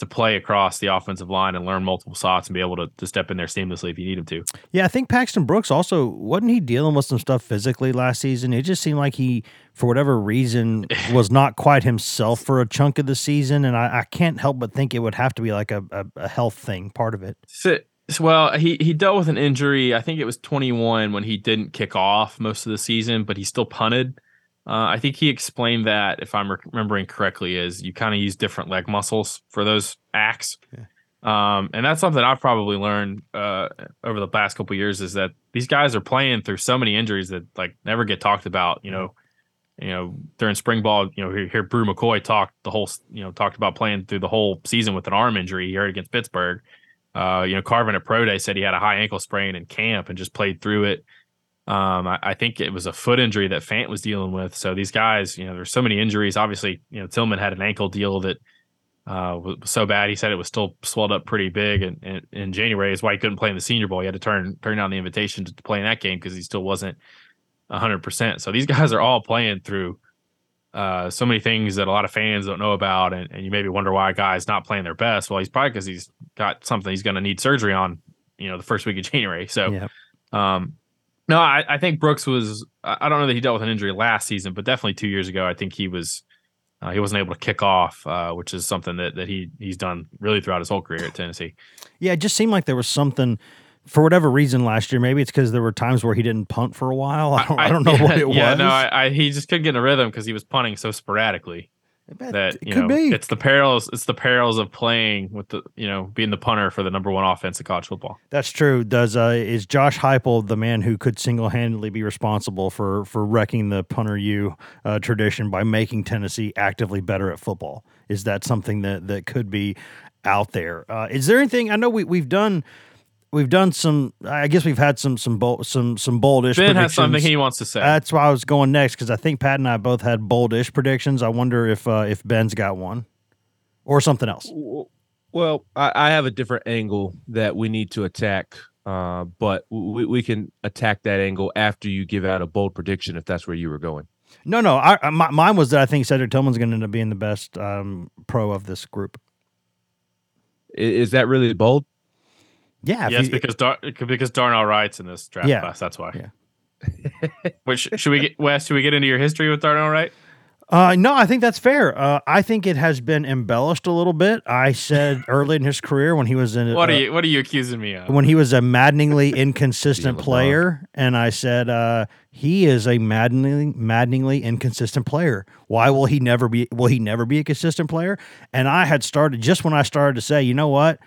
to play across the offensive line and learn multiple spots and be able to, to step in there seamlessly if you need him to. Yeah, I think Paxton Brooks also wasn't he dealing with some stuff physically last season. It just seemed like he, for whatever reason, was not quite himself for a chunk of the season, and I, I can't help but think it would have to be like a, a, a health thing, part of it. So, well, he he dealt with an injury. I think it was 21 when he didn't kick off most of the season, but he still punted. Uh, I think he explained that, if I'm remembering correctly, is you kind of use different leg muscles for those acts. Yeah. Um, and that's something I've probably learned uh, over the past couple years is that these guys are playing through so many injuries that like never get talked about. You know, you know during spring ball, you know, here Bru McCoy talked the whole, you know, talked about playing through the whole season with an arm injury here against Pittsburgh. Uh, you know, Carvin at pro day said he had a high ankle sprain in camp and just played through it. Um, I, I, think it was a foot injury that Fant was dealing with. So these guys, you know, there's so many injuries. Obviously, you know, Tillman had an ankle deal that uh, was so bad. He said it was still swelled up pretty big, and, and in January is why he couldn't play in the Senior Bowl. He had to turn turn down the invitation to, to play in that game because he still wasn't 100. percent So these guys are all playing through uh, so many things that a lot of fans don't know about, and, and you maybe wonder why a guy's not playing their best. Well, he's probably because he's got something he's going to need surgery on, you know, the first week of January. So, yeah. um, no, I, I, think Brooks was. I don't know that he dealt with an injury last season, but definitely two years ago, I think he was. Uh, he wasn't able to kick off, uh, which is something that that he he's done really throughout his whole career at Tennessee. Yeah, it just seemed like there was something for whatever reason last year. Maybe it's because there were times where he didn't punt for a while. I don't, I, I don't know yeah, what it yeah, was. Yeah, no, I, he just couldn't get in a rhythm because he was punting so sporadically that you could know be. it's the perils it's the perils of playing with the you know being the punter for the number one offense in college football. That's true. Does uh, is Josh Heupel the man who could single handedly be responsible for for wrecking the punter U uh, tradition by making Tennessee actively better at football? Is that something that that could be out there? Uh, is there anything? I know we we've done we've done some. I guess we've had some some bold some some boldish. Predictions. Ben has something he wants to say. That's why I was going next because I think Pat and I both had boldish predictions. I wonder if uh, if Ben's got one or something else. Well, I, I have a different angle that we need to attack, uh, but we, we can attack that angle after you give out a bold prediction if that's where you were going. No, no, I, my, mine was that I think Cedric Tillman's going to end up being the best um, pro of this group. Is, is that really bold? Yeah. Yes, you, because Dar- because Darnell Wright's in this draft yeah, class. That's why. Yeah. Which should we get Wes? Should we get into your history with Darnell Wright? Uh, no, I think that's fair. Uh, I think it has been embellished a little bit. I said early in his career when he was in what uh, are you what are you accusing me of? When he was a maddeningly inconsistent player, and I said uh, he is a maddeningly maddeningly inconsistent player. Why will he never be? Will he never be a consistent player? And I had started just when I started to say, you know what,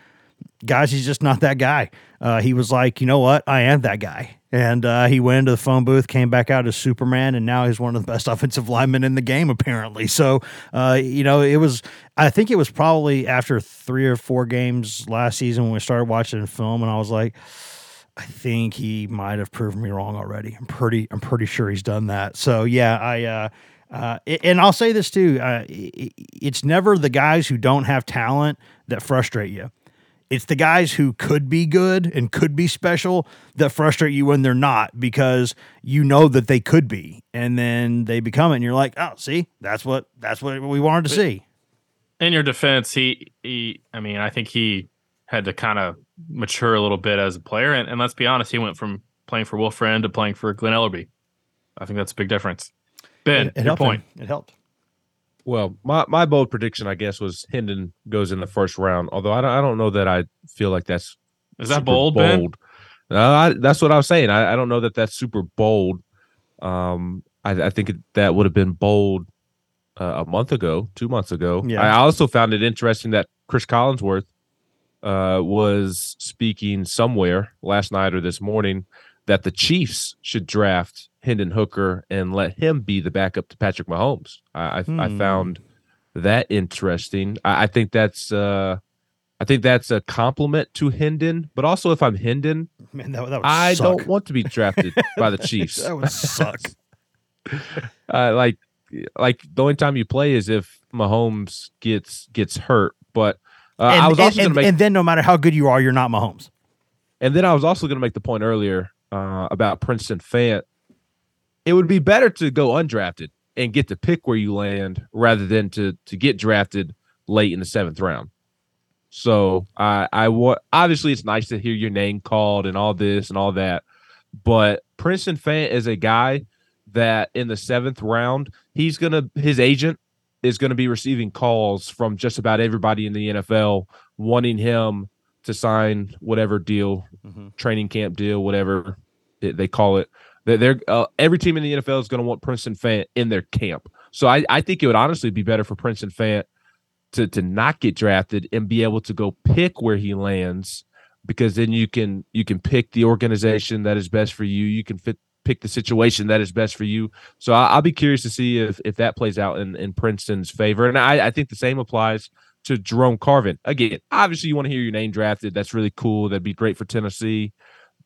guys, he's just not that guy. Uh, he was like, you know what, I am that guy. And uh, he went into the phone booth, came back out as Superman, and now he's one of the best offensive linemen in the game, apparently. So, uh, you know, it was, I think it was probably after three or four games last season when we started watching film, and I was like, I think he might have proven me wrong already. I'm pretty, I'm pretty sure he's done that. So, yeah, I, uh, uh, and I'll say this too: uh, it's never the guys who don't have talent that frustrate you. It's the guys who could be good and could be special that frustrate you when they're not because you know that they could be, and then they become it, and you're like, oh, see, that's what that's what we wanted to see. In your defense, he he, I mean, I think he had to kind of mature a little bit as a player, and, and let's be honest, he went from playing for Will Friend to playing for Glen Elarbee. I think that's a big difference. Ben, it, it your point. Him. It helped. Well, my, my bold prediction, I guess, was Hendon goes in the first round. Although I don't, I don't know that I feel like that's is that bold. Bold. Uh, I, that's what I was saying. I, I don't know that that's super bold. Um, I, I think that would have been bold uh, a month ago, two months ago. Yeah. I also found it interesting that Chris Collinsworth uh, was speaking somewhere last night or this morning that the Chiefs should draft Hendon Hooker and let him be the backup to Patrick Mahomes. I I, hmm. I found that interesting. I, I, think that's uh I think that's a compliment to Hendon, but also if I'm Hendon, Man, that, that I suck. don't want to be drafted by the Chiefs. that would suck. uh, like like the only time you play is if Mahomes gets gets hurt. But uh, and, I was also to make, and then no matter how good you are, you're not Mahomes. And then I was also going to make the point earlier uh, about Princeton Fant it would be better to go undrafted and get to pick where you land rather than to to get drafted late in the seventh round. So I I wa- obviously it's nice to hear your name called and all this and all that, but Princeton Fant is a guy that in the seventh round he's gonna his agent is going to be receiving calls from just about everybody in the NFL wanting him to sign whatever deal, Mhm. training camp deal, whatever they call it. They're, they're uh, every team in the NFL is going to want Princeton Fant in their camp. So I, I think it would honestly be better for Princeton Fant to to not get drafted and be able to go pick where he lands because then you can you can pick the organization that is best for you. You can fit pick the situation that is best for you. So I, I'll be curious to see if if that plays out in, in Princeton's favor. And I, I think the same applies to Jerome Carvin. Again, obviously you want to hear your name drafted. That's really cool. That'd be great for Tennessee.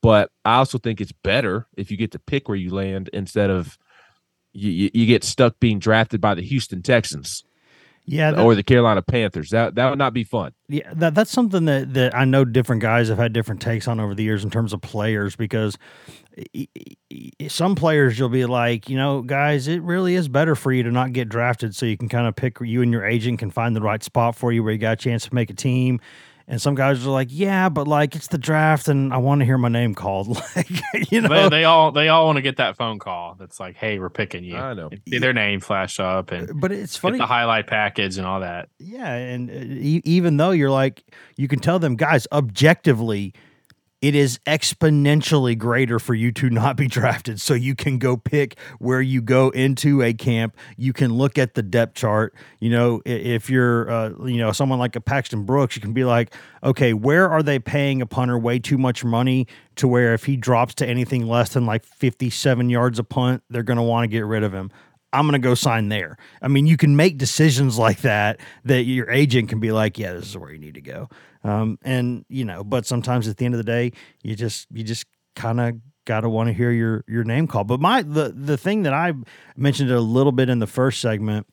But I also think it's better if you get to pick where you land instead of you, you, get stuck being drafted by the Houston Texans Yeah, that- or the Carolina Panthers. That that would not be fun. Yeah, that that's something that that I know different guys have had different takes on over the years in terms of players because some players you'll be like, you know, guys, it really is better for you to not get drafted so you can kind of pick you and your agent can find the right spot for you where you got a chance to make a team. And some guys are like, yeah, but like it's the draft and I want to hear my name called. like, you know, They, they all they all want to get that phone call that's like, "Hey, we're picking you." I know. See their name flash up and but it's get funny. the highlight package and all that. Yeah, and uh, e- even though you're like, you can tell them, guys, objectively, it is exponentially greater for you to not be drafted. So you can go pick where you go into a camp. You can look at the depth chart. You know, if you're, uh, you know, someone like a Paxton Brooks, you can be like, okay, where are they paying a punter way too much money to where if he drops to anything less than like 57 yards a punt, they're going to want to get rid of him. I'm going to go sign there. I mean, you can make decisions like that that your agent can be like, yeah, this is where you need to go. Um, and you know, but sometimes at the end of the day, you just you just kind of got to want to hear your your name called. But my the the thing that I mentioned a little bit in the first segment,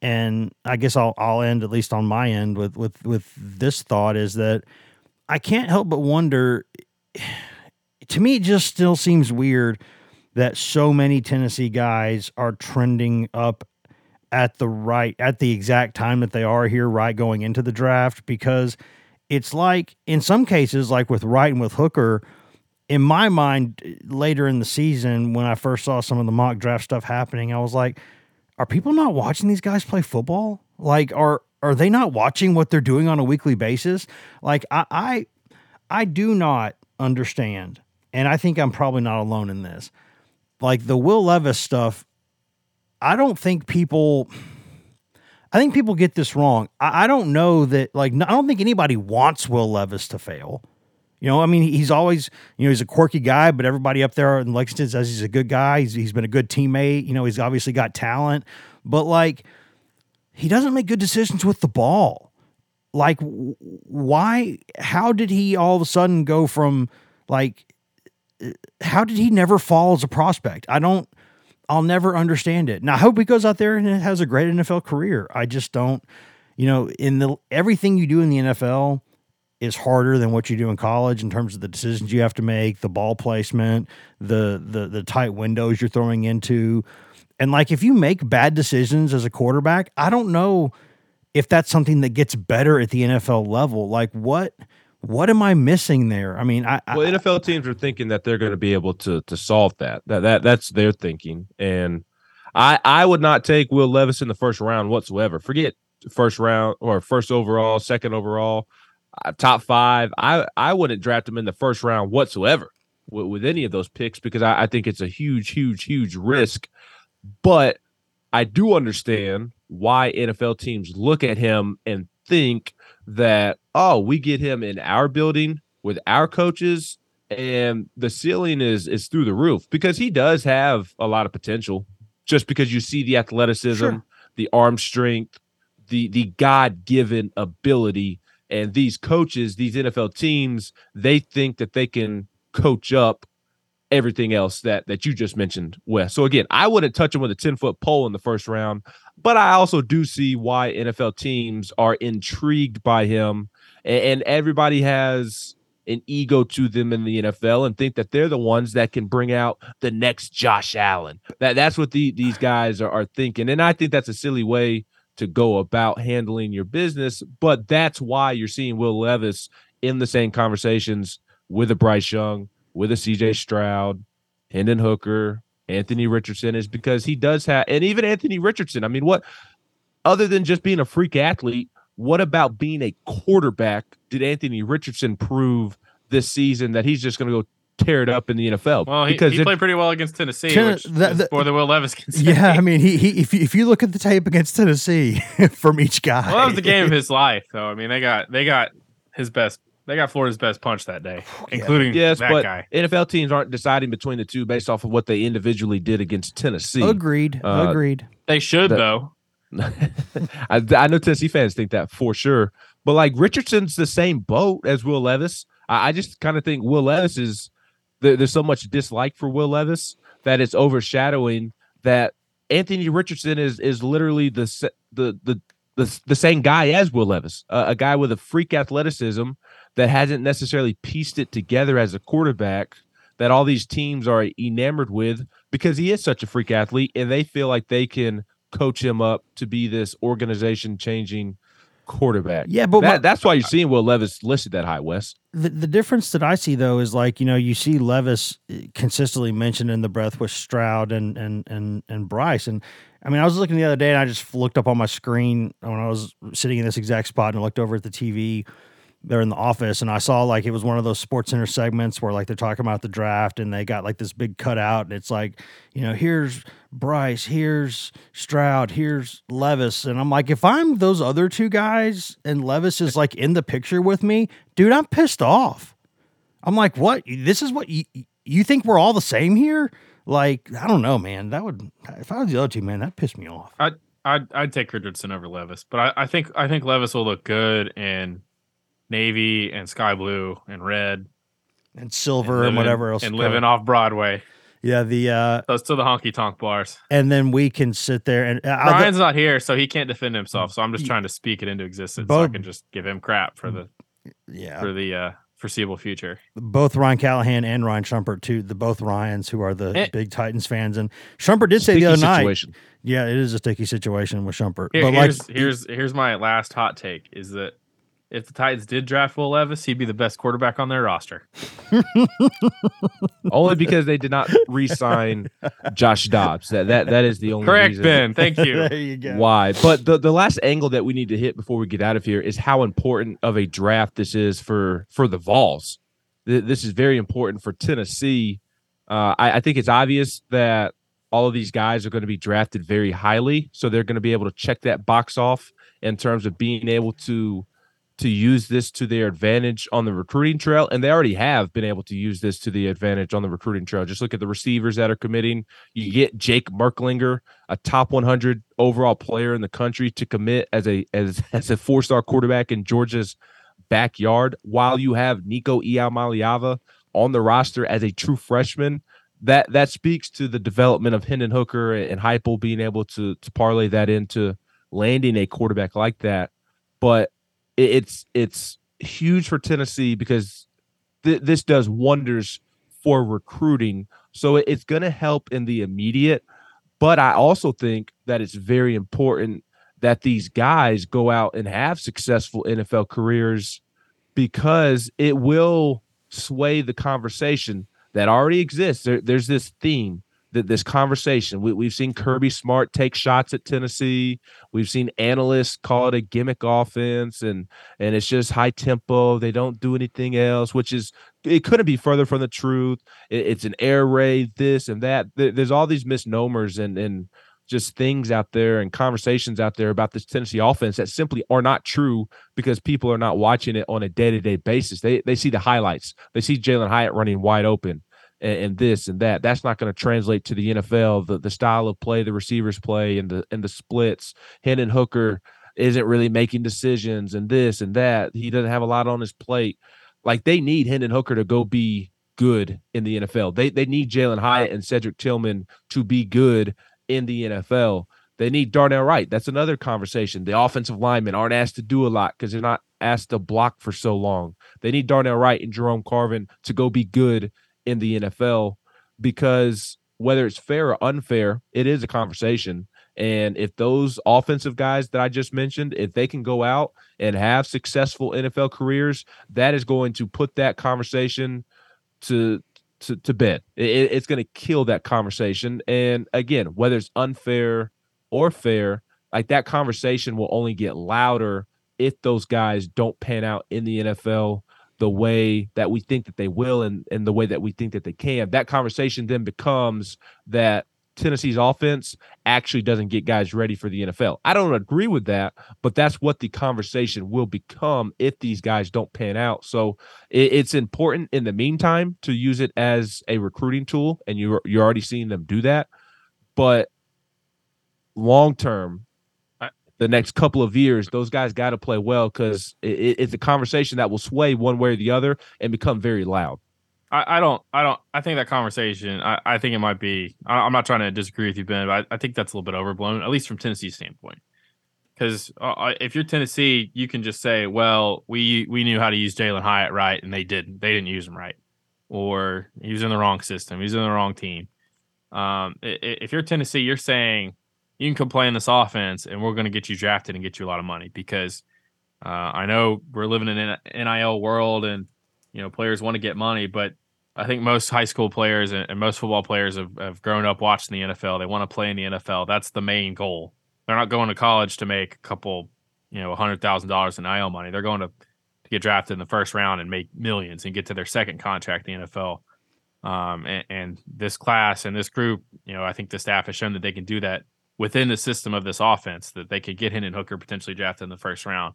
and I guess I'll I'll end at least on my end with with with this thought is that I can't help but wonder. To me, it just still seems weird that so many Tennessee guys are trending up at the right at the exact time that they are here right going into the draft because it's like in some cases like with Wright and with Hooker in my mind later in the season when I first saw some of the mock draft stuff happening I was like are people not watching these guys play football? Like are are they not watching what they're doing on a weekly basis? Like I I, I do not understand and I think I'm probably not alone in this like the Will Levis stuff, I don't think people. I think people get this wrong. I, I don't know that. Like, I don't think anybody wants Will Levis to fail. You know, I mean, he's always, you know, he's a quirky guy, but everybody up there in Lexington says he's a good guy. He's, he's been a good teammate. You know, he's obviously got talent, but like, he doesn't make good decisions with the ball. Like, why? How did he all of a sudden go from like how did he never fall as a prospect? I don't. I'll never understand it. Now, I hope he goes out there and has a great NFL career. I just don't. You know, in the everything you do in the NFL is harder than what you do in college in terms of the decisions you have to make, the ball placement, the the the tight windows you're throwing into. And like if you make bad decisions as a quarterback, I don't know if that's something that gets better at the NFL level. Like what what am I missing there? I mean, I, I Well, NFL teams are thinking that they're going to be able to to solve that. That that that's their thinking, and I I would not take Will Levis in the first round whatsoever. Forget first round or first overall, second overall, uh, top five. I I wouldn't draft him in the first round whatsoever with, with any of those picks because I, I think it's a huge, huge, huge risk. But I do understand why NFL teams look at him and think that oh, we get him in our building with our coaches and the ceiling is is through the roof because he does have a lot of potential just because you see the athleticism, Sure. the arm strength, the the God-given ability and these coaches, these NFL teams, they think that they can coach up everything else that that you just mentioned, Wes. So again, I wouldn't touch him with a 10-foot pole in the first round, but I also do see why NFL teams are intrigued by him and, and everybody has an ego to them in the NFL and think that they're the ones that can bring out the next Josh Allen. That that's what the, these guys are, are thinking, and I think that's a silly way to go about handling your business. But that's why you're seeing Will Levis in the same conversations with a Bryce Young, with a CJ Stroud, Hendon Hooker, Anthony Richardson, is because he does have, and even Anthony Richardson. I mean, what other than just being a freak athlete, what about being a quarterback did Anthony Richardson prove this season that he's just going to go tear it up in the NFL? Well, he, because he if- played pretty well against Tennessee, Ten- which that- is that- more than Will Levis can say. Yeah, I mean, he, he if you, if you look at the tape against Tennessee from each guy, well, that was the game of his life, though. I mean, they got they got his best. They got Florida's best punch that day, including yes, that but guy. NFL teams aren't deciding between the two based off of what they individually did against Tennessee. Agreed. Uh, agreed. They should that- though. I, I know Tennessee fans think that for sure, but like Richardson's the same boat as Will Levis. I, I just kind of think Will Levis is there, there's so much dislike for Will Levis that it's overshadowing that Anthony Richardson is is literally the the the the, the same guy as Will Levis, uh, a guy with a freak athleticism that hasn't necessarily pieced it together as a quarterback that all these teams are enamored with because he is such a freak athlete and they feel like they can coach him up to be this organization changing quarterback. Yeah, but that, my- that's why you're seeing Will Levis listed that high, Wes. The, the difference that I see though is like you know you see Levis eh, consistently mentioned in the breath with Stroud and and and and Bryce and I mean I was looking the other day and I just looked up on my screen when I was sitting in this exact spot and I looked over at the TV there in the office and I saw like it was one of those sports center segments where like they're talking about the draft and they got like this big cutout and it's like you know here's Bryce here's Stroud here's Levis. And I'm like if I'm those other two guys and Levis is like in the picture with me dude I'm pissed off. I'm like what? This is what you you think we're all the same here like I don't know man that would if I was the other two man that pissed me off I'd I'd, I'd take Richardson over Levis, but I, I think I think Levis will look good in navy and sky blue and red and silver and, living- whatever else and living off Broadway. yeah the uh Those to the honky tonk bars. and then we can sit there and uh, Brian's not here, so he can't defend himself. So I'm just trying to speak it into existence, so I can just give him crap for the yeah for the uh, foreseeable future. both Ryan Callahan and Ryan Shumpert, too. The both Ryans who are the Eh. big Titans fans, and Shumpert did say the other night, yeah, it is a sticky situation with Shumpert. Here- but like, here's here's here's my last hot take: is that if the Titans did draft Will Levis, he'd be the best quarterback on their roster. Only because they did not re-sign Josh Dobbs. That that that is the only Correct, reason Ben. Thank you. there you go. why. But the the last angle that we need to hit before we get out of here is how important of a draft this is for for the Vols. This is very important for Tennessee. Uh, I, I think it's obvious that all of these guys are going to be drafted very highly, so they're going to be able to check that box off in terms of being able to to use this to their advantage on the recruiting trail, and they already have been able to use this to the advantage on the recruiting trail. Just look at the receivers that are committing. You get Jake Merklinger, a top 100 overall player in the country, to commit as a as as a four star quarterback in Georgia's backyard, while you have Nico Iamaleava on the roster as a true freshman. That that speaks to the development of Hendon Hooker and Heupel being able to to parlay that into landing a quarterback like that. But it's it's huge for Tennessee because th- this does wonders for recruiting. So it's going to help in the immediate, but I also think that it's very important that these guys go out and have successful NFL careers because it will sway the conversation that already exists. There, there's this theme that this conversation. We, we've seen Kirby Smart take shots at Tennessee. We've seen analysts call it a gimmick offense, and and it's just high tempo. They don't do anything else, which is it couldn't be further from the truth. It- it's an air raid, this and that. There- there's all these misnomers and and just things out there and conversations out there about this Tennessee offense that simply are not true because people are not watching it on a day to day basis. They they see the highlights. They see Jalin Hyatt running wide open and, and this and that. That's not going to translate to the NFL. The the style of play the receivers play and the and the splits. Hendon Hooker isn't really making decisions and this and that. He doesn't have a lot on his plate. Like they need Hendon Hooker to go be good in the NFL. They they need Jalin Hyatt and Cedric Tillman to be good in the NFL. They need Darnell Wright. That's another conversation. The offensive linemen aren't asked to do a lot because they're not asked to block for so long. They need Darnell Wright and Jerome Carvin to go be good in the NFL because whether it's fair or unfair, it is a conversation. And if those offensive guys that I just mentioned, if they can go out and have successful NFL careers, that is going to put that conversation to to, to bed. It, it's going to kill that conversation. And again, whether it's unfair or fair, like that conversation will only get louder if those guys don't pan out in the NFL the way that we think that they will and, and the way that we think that they can. That conversation then becomes that Tennessee's offense actually doesn't get guys ready for the NFL. I don't agree with that, but that's what the conversation will become if these guys don't pan out. So it, it's important in the meantime to use it as a recruiting tool, and you're you're already seeing them do that. But long term, the next couple of years, those guys got to play well because it, it's a conversation that will sway one way or the other and become very loud. I, I don't, I don't, I think that conversation, I, I think it might be, I, am not trying to disagree with you, Ben, but I, I, think that's a little bit overblown, at least from Tennessee's standpoint. Because uh, if you're Tennessee, you can just say, well, we we knew how to use Jalin Hyatt right, and they didn't. They didn't use him right, or he was in the wrong system. He's in the wrong team. Um, if you're Tennessee, you're saying you can play in this offense, and we're going to get you drafted and get you a lot of money because uh, I know we're living in an NIL world and you know players want to get money, but I think most high school players and, most football players have, have grown up watching the NFL. They want to play in the NFL. That's the main goal. They're not going to college to make a couple, you know, hundred thousand dollars in IL money. They're going to, to get drafted in the first round and make millions and get to their second contract in the NFL. Um, and, and, this class and this group, you know, I think the staff has shown that they can do that within the system of this offense. That they could get Hendon Hooker potentially drafted in the first round.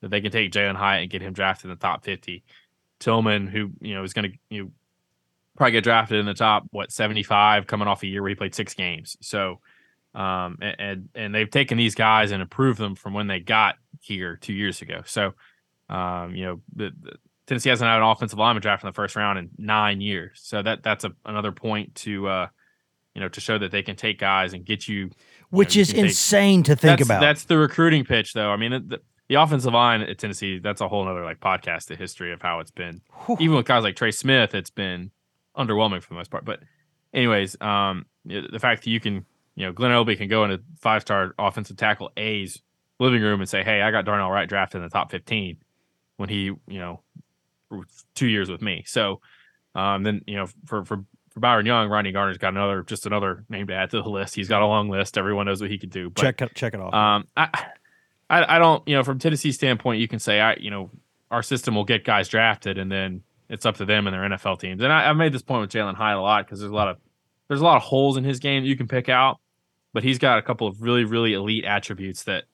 That they can take Jalin Hyatt and get him drafted in the top fifty. Tillman, who you know is going to you know, probably get drafted in the top what 75 coming off a year where he played six games. So um, and and they've taken these guys and improved them from when they got here two years ago. So um, you know the, the, Tennessee hasn't had an offensive lineman draft in the first round in nine years. So that that's a, another point to uh, you know to show that they can take guys and get you, which is insane to think that's, about. That's the recruiting pitch, though. I mean, the, the offensive line at Tennessee, that's a whole other like podcast, the history of how it's been. Whew. Even with guys like Trey Smith, it's been underwhelming for the most part. But anyways, um, the fact that you can, you know, Glen Elarbee can go into five star offensive tackle A's living room and say, Hey, I got Darnell Wright drafted in the top 15 when he, you know, two years with me. So, um, then, you know, for, for, for Byron Young, Rodney Garner's got another, just another name to add to the list. He's got a long list. Everyone knows what he could do. But, check it, check it off. Um, I, I, I don't, you know, from Tennessee standpoint, you can say, I, you know, our system will get guys drafted, and then it's up to them and their NFL teams. And I, have made this point with Jalin Hyatt a lot because there's a lot of there's a lot of holes in his game that you can pick out, but he's got a couple of really really elite attributes that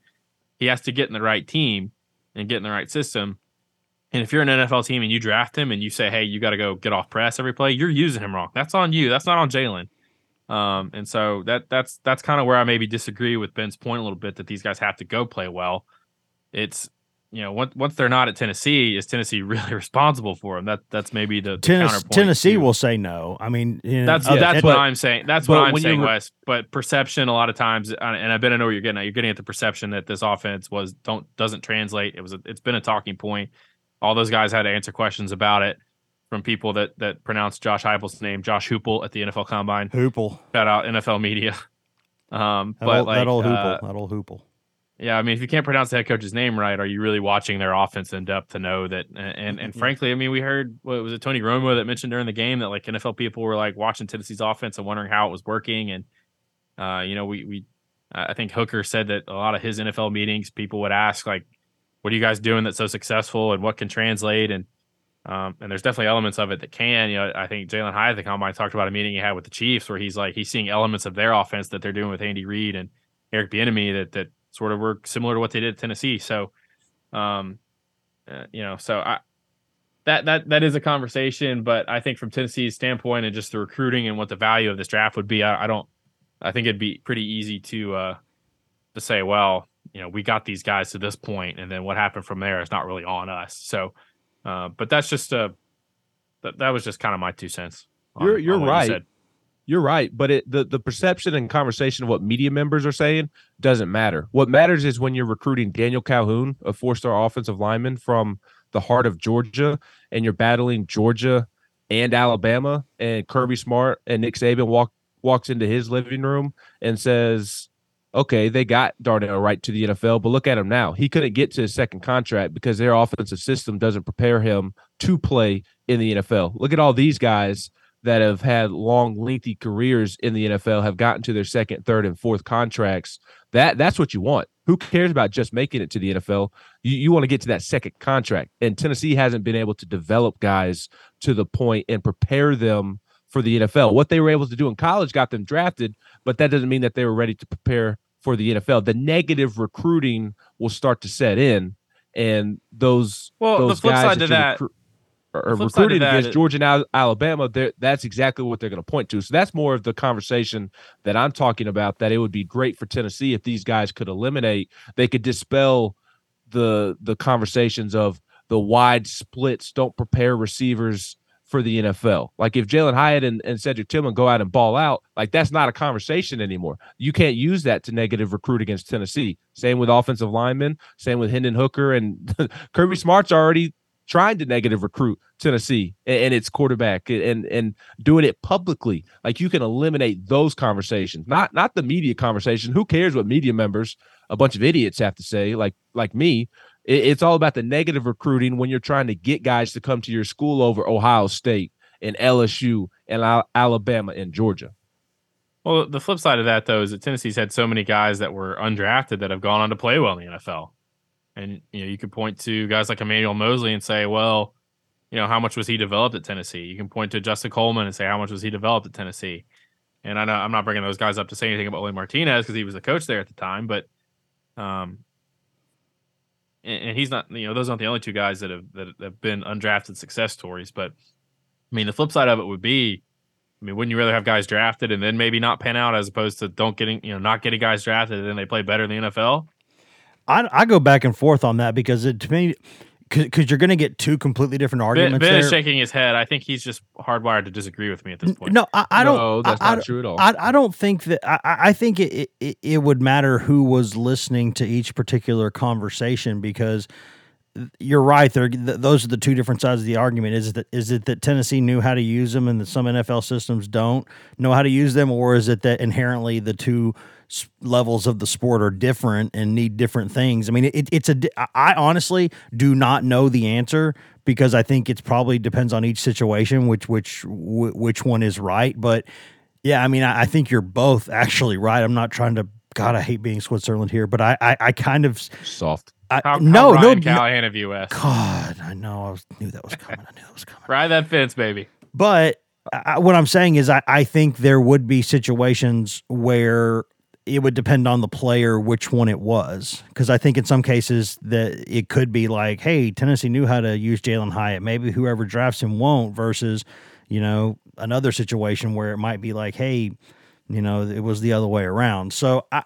he has to get in the right team and get in the right system. And if you're an NFL team and you draft him and you say, "Hey, you got to go get off press every play," you're using him wrong. That's on you. That's not on Jalin. Um, and so that that's that's kind of where I maybe disagree with Ben's point a little bit that these guys have to go play well. It's you know once once they're not at Tennessee, is Tennessee really responsible for them? That that's maybe the, the Tennessee, Tennessee will say no. I mean, you know, that's uh, that's what I'm saying. That's what I'm saying, Wes. But perception, a lot of times, and I bet I know what you're getting at. You're getting at the perception that this offense was don't doesn't translate. It was a, it's been a talking point. All those guys had to answer questions about it from people that that pronounce Josh Heupel's name, Josh Hoople at the NFL Combine. Hoople. Shout out NFL media. Um, that but old, like, that old uh, Hoople, that old Hoople. Yeah, I mean, if you can't pronounce the head coach's name right, are you really watching their offense in depth to know that? And and, and frankly, I mean, we heard what was it Tony Romo that mentioned during the game that like NFL people were like watching Tennessee's offense and wondering how it was working, and uh, you know, we we I think Hooker said that a lot of his NFL meetings, people would ask like, "What are you guys doing that's so successful, and what can translate?" and um, and there's definitely elements of it that can. You know, I think Jalin Hyatt at the combine talked about a meeting he had with the Chiefs where he's like he's seeing elements of their offense that they're doing with Andy Reid and Eric Bieniemy that that sort of work similar to what they did at Tennessee. So, um, uh, you know, so I that that that is a conversation, but I think from Tennessee's standpoint and just the recruiting and what the value of this draft would be, I, I don't. I think it'd be pretty easy to uh, to say, well, you know, we got these guys to this point, and then what happened from there is not really on us. So uh, but that's just a that, that was just kind of my two cents. On, you're you're right. You you're right, but it the, the perception and conversation of what media members are saying doesn't matter. What matters is when you're recruiting Daniel Calhoun, a four-star offensive lineman from the heart of Georgia, and you're battling Georgia and Alabama, and Kirby Smart and Nick Saban walk walks into his living room and says, okay, they got Darnell Wright to the NFL, but look at him now. He couldn't get to his second contract because their offensive system doesn't prepare him to play in the NFL. Look at all these guys that have had long, lengthy careers in the NFL have gotten to their second, third, and fourth contracts. That that's what you want. Who cares about just making it to the NFL? You, you want to get to that second contract. And Tennessee hasn't been able to develop guys to the point and prepare them for the NFL. What they were able to do in college got them drafted, but that doesn't mean that they were ready to prepare for the NFL. The negative recruiting will start to set in, and those well, those the flip guys side that to that, recru- are flip side to recruiting against is- Georgia and Alabama. That's exactly what they're going to point to. So that's more of the conversation that I'm talking about. That it would be great for Tennessee if these guys could eliminate. They could dispel the the conversations of the wide splits. Don't prepare receivers for the NFL. Like if Jalin Hyatt and, and Cedric Tillman go out and ball out, like that's not a conversation anymore. You can't use that to negative recruit against Tennessee. Same with offensive linemen, same with Hendon Hooker and Kirby Smart's already trying to negative recruit Tennessee and, and its quarterback and and doing it publicly. Like you can eliminate those conversations, not not the media conversation. Who cares what media members, a bunch of idiots, have to say? Like like me, it's all about the negative recruiting when you're trying to get guys to come to your school over Ohio State and LSU and Al- Alabama and Georgia. Well, the flip side of that though is that Tennessee's had so many guys that were undrafted that have gone on to play well in the NFL. And you know, you could point to guys like Emmanuel Moseley and say, well, you know, how much was he developed at Tennessee? You can point to Justin Coleman and say, how much was he developed at Tennessee? And I know I'm not bringing those guys up to say anything about Willie Martinez because he was the coach there at the time, but um, and, and he's not, you know, those aren't the only two guys that have that have been undrafted success stories. But I mean, the flip side of it would be, I mean, wouldn't you rather have guys drafted and then maybe not pan out as opposed to don't getting, you know, not getting guys drafted and then they play better in the NFL? I, I go back and forth on that because it, to me, because you're going to get two completely different arguments ben there. is shaking his head. I think he's just hardwired to disagree with me at this point. No, I, I don't. No, that's I, not I- true at all. I, I don't think that. I, I I think it, it it would matter who was listening to each particular conversation because you're right. There, th- those are the two different sides of the argument. Is it that, is it that Tennessee knew how to use them and that some NFL systems don't know how to use them, or is it that inherently the two s- levels of the sport are different and need different things? I mean, it, it's a. di- I- I honestly do not know the answer because I think it's probably depends on each situation, which which which one is right. But yeah, I mean, I, I think you're both actually right. I'm not trying to. God, I hate being Switzerland here, but I I, I kind of. Soft. I, How, no, how no, Ryan no, Callahan of US. God, I know. I was, knew that was coming. I knew that was coming. Ride that fence, baby. But I, what I'm saying is, I, I think there would be situations where it would depend on the player which one it was. Because I think in some cases that it could be like, hey, Tennessee knew how to use Jalin Hyatt. Maybe whoever drafts him won't. Versus, you know, another situation where it might be like, hey, you know, it was the other way around. So I,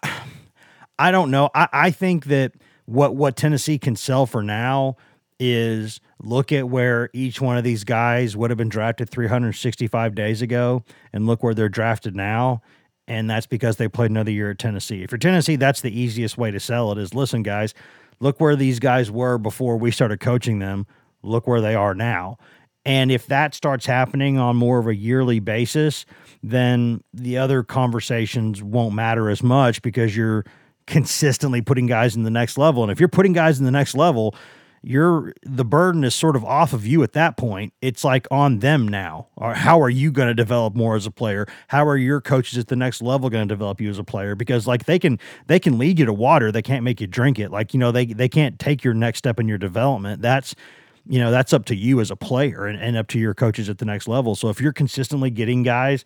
I don't know. I, I think that what what Tennessee can sell for now is look at where each one of these guys would have been drafted 365 days ago and look where they're drafted now and that's because they played another year at Tennessee. If you're Tennessee, that's the easiest way to sell it is listen guys, look where these guys were before we started coaching them, look where they are now. And if that starts happening on more of a yearly basis, then the other conversations won't matter as much because you're consistently putting guys in the next level. And if you're putting guys in the next level, you're the burden is sort of off of you at that point. It's like on them now. Or how are you going to develop more as a player? How are your coaches at the next level going to develop you as a player? Because like they can they can lead you to water, they can't make you drink it. Like you know they they can't take your next step in your development. That's you know that's up to you as a player and, and up to your coaches at the next level. So if you're consistently getting guys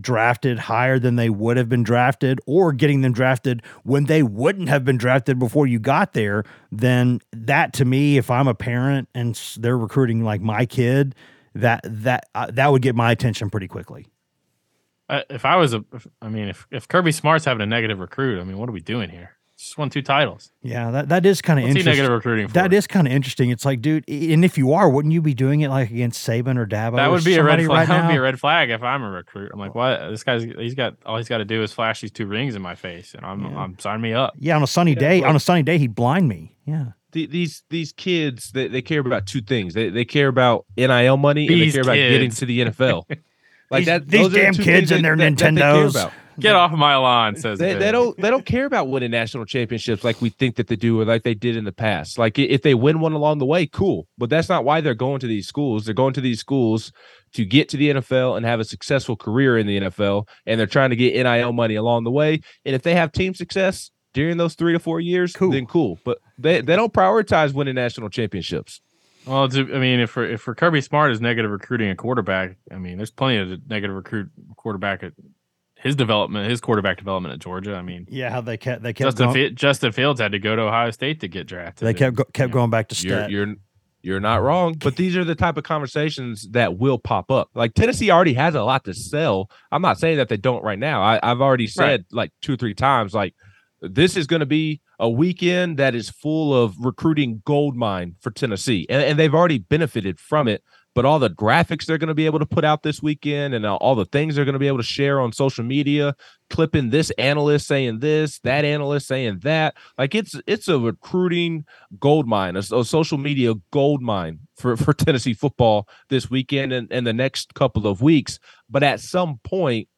drafted higher than they would have been drafted or getting them drafted when they wouldn't have been drafted before you got there then that to me if i'm a parent and they're recruiting like my kid that that uh, that would get my attention pretty quickly Uh, if I was a, if, I mean, if, if Kirby Smart's having a negative recruit, I mean, what are we doing here? Just won two titles. yeah that, that is kind of interesting negative recruiting for? that is kind of interesting it's like dude and if you are wouldn't you be doing it like against saban or dabo that or would be a red flag. right that would be a red flag if I'm a recruit. I'm like, what? This guy's he's got all he's got to do is flash these two rings in my face, and I'm Yeah. I'm sign me up. yeah on a sunny day well- on a sunny day he'd blind me yeah the- these these kids they, they care about two things they, they care about nil money and they These care about getting to the nfl Like These- that. these those are the damn kids and their that- that they care Nintendos. about. Get off my lawn, says They, they don't they don't care about winning national championships like we think that they do or like they did in the past. Like if they win one along the way, cool. But that's not why they're going to these schools. They're going to these schools to get to the NFL and have a successful career in the NFL. And they're trying to get NIL money along the way. And if they have team success during those three to four years, Cool. then cool. But they, they don't prioritize winning national championships. Well, it's, I mean, if for if for Kirby Smart is negative recruiting a quarterback, I mean, there's plenty of negative recruit quarterback at his development, his quarterback development at Georgia. I mean, Yeah, how they kept they kept Justin going, Fi- Justin Fields had to go to Ohio State to get drafted. they kept And, go, kept you know, going back to You're you're you're not wrong, but these are the type of conversations that will pop up. Like Tennessee already has a lot to sell. I'm not saying that they don't right now. I, I've already said like two or three times, like this is going to be a weekend that is full of recruiting gold mine for Tennessee, and, and they've already benefited from it. But all the graphics they're going to be able to put out this weekend, and all- the things they're going to be able to share on social media, clipping this analyst saying this, that analyst saying that, like it's it's a recruiting gold mine, a, a social media gold mine for, for Tennessee football this weekend and, and the next couple of weeks. But at some point,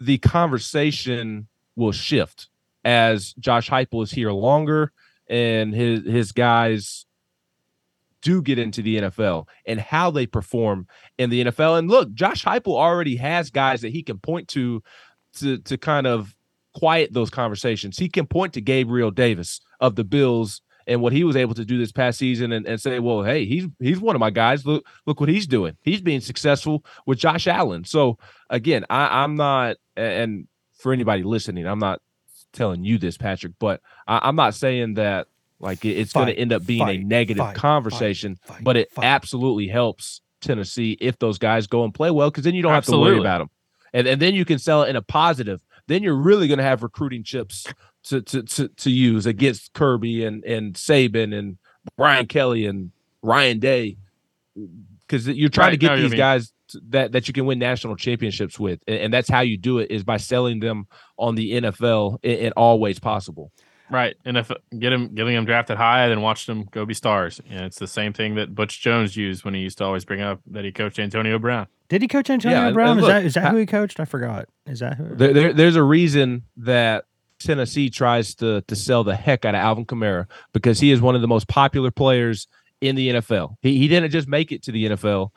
the conversation will shift as Josh Heupel is here longer and his his guys do get into the NFL and how they perform in the NFL. And look, Josh Heupel already has guys that he can point to to to kind of quiet those conversations. He can point to Gabriel Davis of the Bills and what he was able to do this past season and, and say, well, hey, he's he's one of my guys. Look, look what he's doing. He's being successful with Josh Allen. So again, I, I'm not and for anybody listening, I'm not telling you this, Patrick, but I, I'm not saying that like it's going to end up being a negative fight, conversation, fight, fight, but it fight. absolutely helps Tennessee if those guys go and play well because then you don't have to worry about them, and and then you can sell it in a positive. Then you're really going to have recruiting chips to to to, to use against Kirby and and Saban and Brian Kelly and Ryan Day because you're trying Right, to get these mean- guys that that you can win national championships with, and, and that's how you do it is by selling them on the NFL in, in all ways possible. Right, and if get him getting him drafted high, then watch them go be stars. And it's the same thing that Butch Jones used when he used to always bring up that he coached Antonio Brown. Did he coach Antonio Yeah, Brown? and is look, that is that ha- who he coached? I forgot. Is that who? There, there, there's a reason that Tennessee tries to to sell the heck out of Alvin Kamara because he is one of the most popular players in the NFL. He he didn't just make it to the NFL.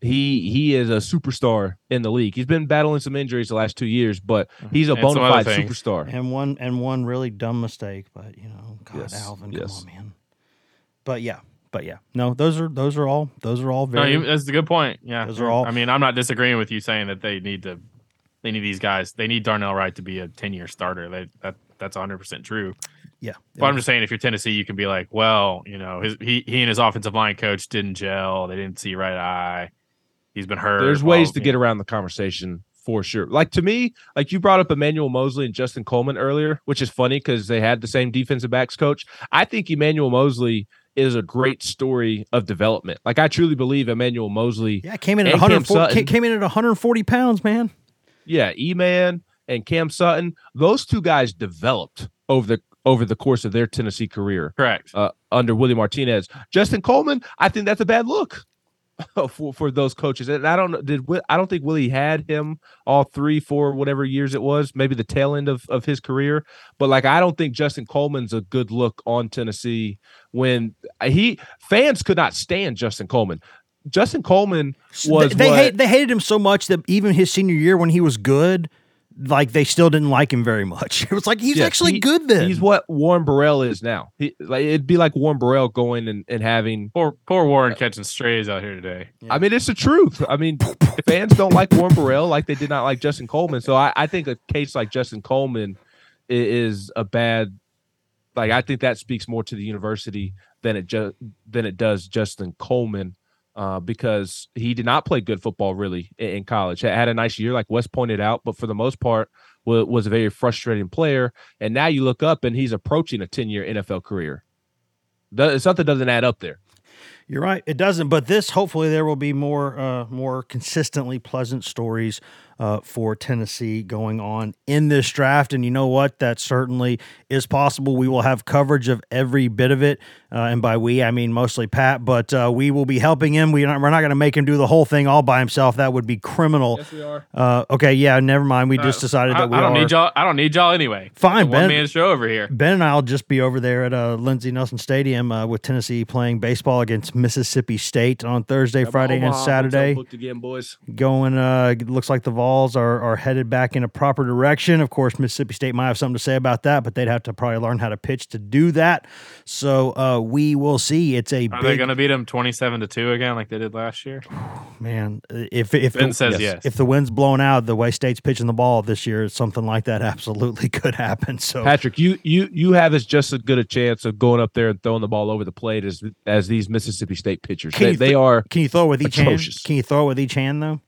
He he is a superstar in the league. He's been battling some injuries the last two years, but mm-hmm. he's a And bona fide superstar. and one and one really dumb mistake, but you know, God, Yes, Alvin, yes. come on, man. But yeah, but yeah, no, those are those are all those are all No, very. you, that's a good point. Yeah, Those are all- I mean, I'm not disagreeing with you saying that they need to. They need these guys. They need Darnell Wright to be a 10 year starter. They, that that's 100 percent true. yeah, But I'm just saying, if you're Tennessee, you can be like, well, you know, his, he he and his offensive line coach didn't gel. They didn't see right eye. He's been hurt. There's ways Well, to get know, around the conversation for sure. Like to me, like you brought up Emmanuel Moseley and Justin Coleman earlier, which is funny because they had the same defensive backs coach. I think Emmanuel Moseley is a great story of development. Like I truly believe Emmanuel Moseley, yeah, came in at and 140 Sutton. came, came in at 140 pounds, man. yeah, E-Man and Cam Sutton, those two guys developed over the over the course of their Tennessee career correct. uh, under Willie Martinez. Justin Coleman, I think that's a bad look for for those coaches. And I don't did I don't think Willie had him all three, four, whatever years it was, maybe the tail end of, of his career. But like, I don't think Justin Coleman's a good look on Tennessee when he fans could not stand Justin Coleman. Justin Coleman was they they, hate, they hated him so much that even his senior year when he was good, like they still didn't like him very much. It was like he's Yes, actually he- good then. He's what Warren Burrell is now. He, like it'd be like Warren Burrell going and, and having Poor poor Warren uh, catching strays out here today. I mean, it's the truth. I mean, fans don't like Warren Burrell like they did not like Justin Coleman. So I, I think a case like Justin Coleman i- is a bad. Like I think that speaks more to the university than it just than it does Justin Coleman, uh, because he did not play good football really in, college. Had a nice year, like Wes pointed out, but for the most part was, a very frustrating player. And now you look up and he's approaching a ten year NFL career. Something doesn't add up there. You're right. It doesn't, but this hopefully there will be more uh, more consistently pleasant stories uh, for Tennessee going on in this draft. And you know what? That certainly is possible. We will have coverage of every bit of it. Uh, and by we, I mean mostly Pat, but uh, we will be helping him. We not, we're not going to make him do the whole thing all by himself. That would be criminal. Yes, we are. Uh, okay, yeah, never mind. We just Uh, decided I, that we I don't are. need y'all. I don't need y'all anyway. Fine, Ben. one man show over here. Ben and I'll just be over there at uh, Lindsey Nelson Stadium uh, with Tennessee playing baseball against Mississippi State on Thursday, Friday, and Saturday. Booked again, boys. Going, uh, looks like the Vols are, are headed back in a proper direction. Of course, Mississippi State might have something to say about that, but they'd have to probably learn how to pitch to do that. So uh, we will see. It's a Are they big going to beat them twenty-seven to two again, like they did last year? man. If if Ben the, says yes. if the wind's blowing out the way State's pitching the ball this year, something like that absolutely could happen. So Patrick, you you you have as just as good a chance of going up there and throwing the ball over the plate as as these Mississippi State pitchers. Can They, you they th- are can you throw with each Atrocious. hand? Can you throw with each hand though?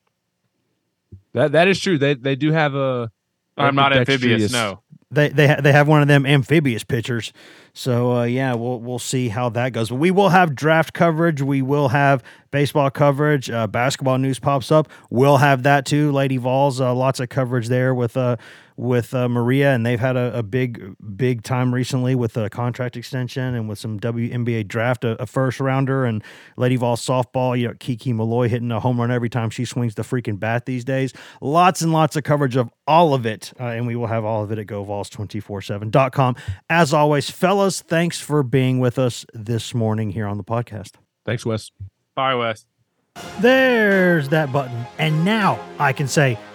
that that is true. They they do have a. I'm not amphibious. No, they they ha- they have one of them amphibious pitchers. So uh, yeah, we'll we'll see how that goes. But we will have draft coverage. We will have baseball coverage. Uh, basketball news pops up. We'll have that too. Lady Vols, uh, lots of coverage there with uh with uh, Maria, and they've had a, a big big time recently with a contract extension and with some WNBA draft, a, a first rounder, and Lady Vols softball. You know, Kiki Milloy hitting a home run every time she swings the freaking bat these days. Lots and lots of coverage of all of it, uh, and we will have all of it at GoVols247.com. As always, fellas, thanks for being with us this morning here on the podcast. Thanks, Wes. bye, Wes. There's that button. And now I can say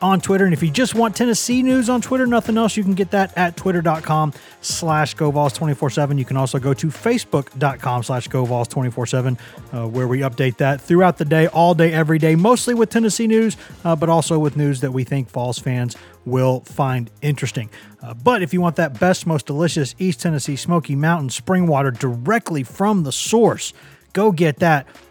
on Twitter. And if you just want Tennessee news on Twitter, nothing else, you can get that at twitter.com slash GoVols247. You can also go to facebook.com slash GoVols247, uh, where we update that throughout the day, all day, every day, mostly with Tennessee news, uh, but also with news that we think Vols fans will find interesting. Uh, but if you want that best, most delicious East Tennessee Smoky Mountain spring water directly from the source, go get that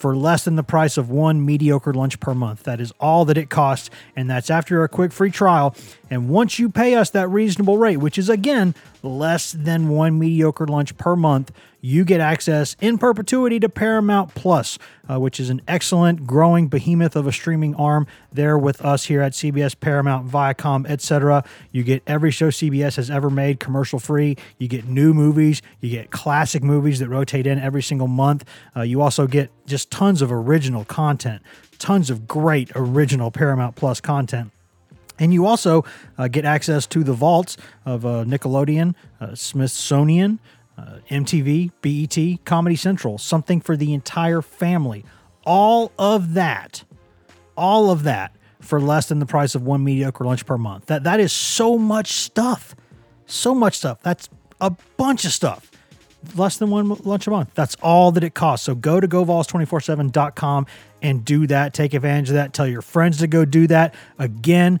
for less than the price of one mediocre lunch per month. That is all that it costs, and that's after a quick free trial. And once you pay us that reasonable rate, which is again less than one mediocre lunch per month, you get access in perpetuity to Paramount Plus, uh, which is an excellent growing behemoth of a streaming arm there with us here at CBS, Paramount, Viacom, etc. You get every show CBS has ever made commercial free. You get new movies. You get classic movies that rotate in every single month. Uh, you also get just tons of original content, tons of great original Paramount Plus content. And you also uh, get access to the vaults of uh, Nickelodeon, uh, Smithsonian, uh, MTV, BET, Comedy Central, something for the entire family. All of that, all of that for less than the price of one mediocre lunch per month. That that is so much stuff, so much stuff. That's a bunch of stuff less than one lunch a month. That's all that it costs. So go to govols247.com and do that. Take advantage of that. Tell your friends to go do that. Again,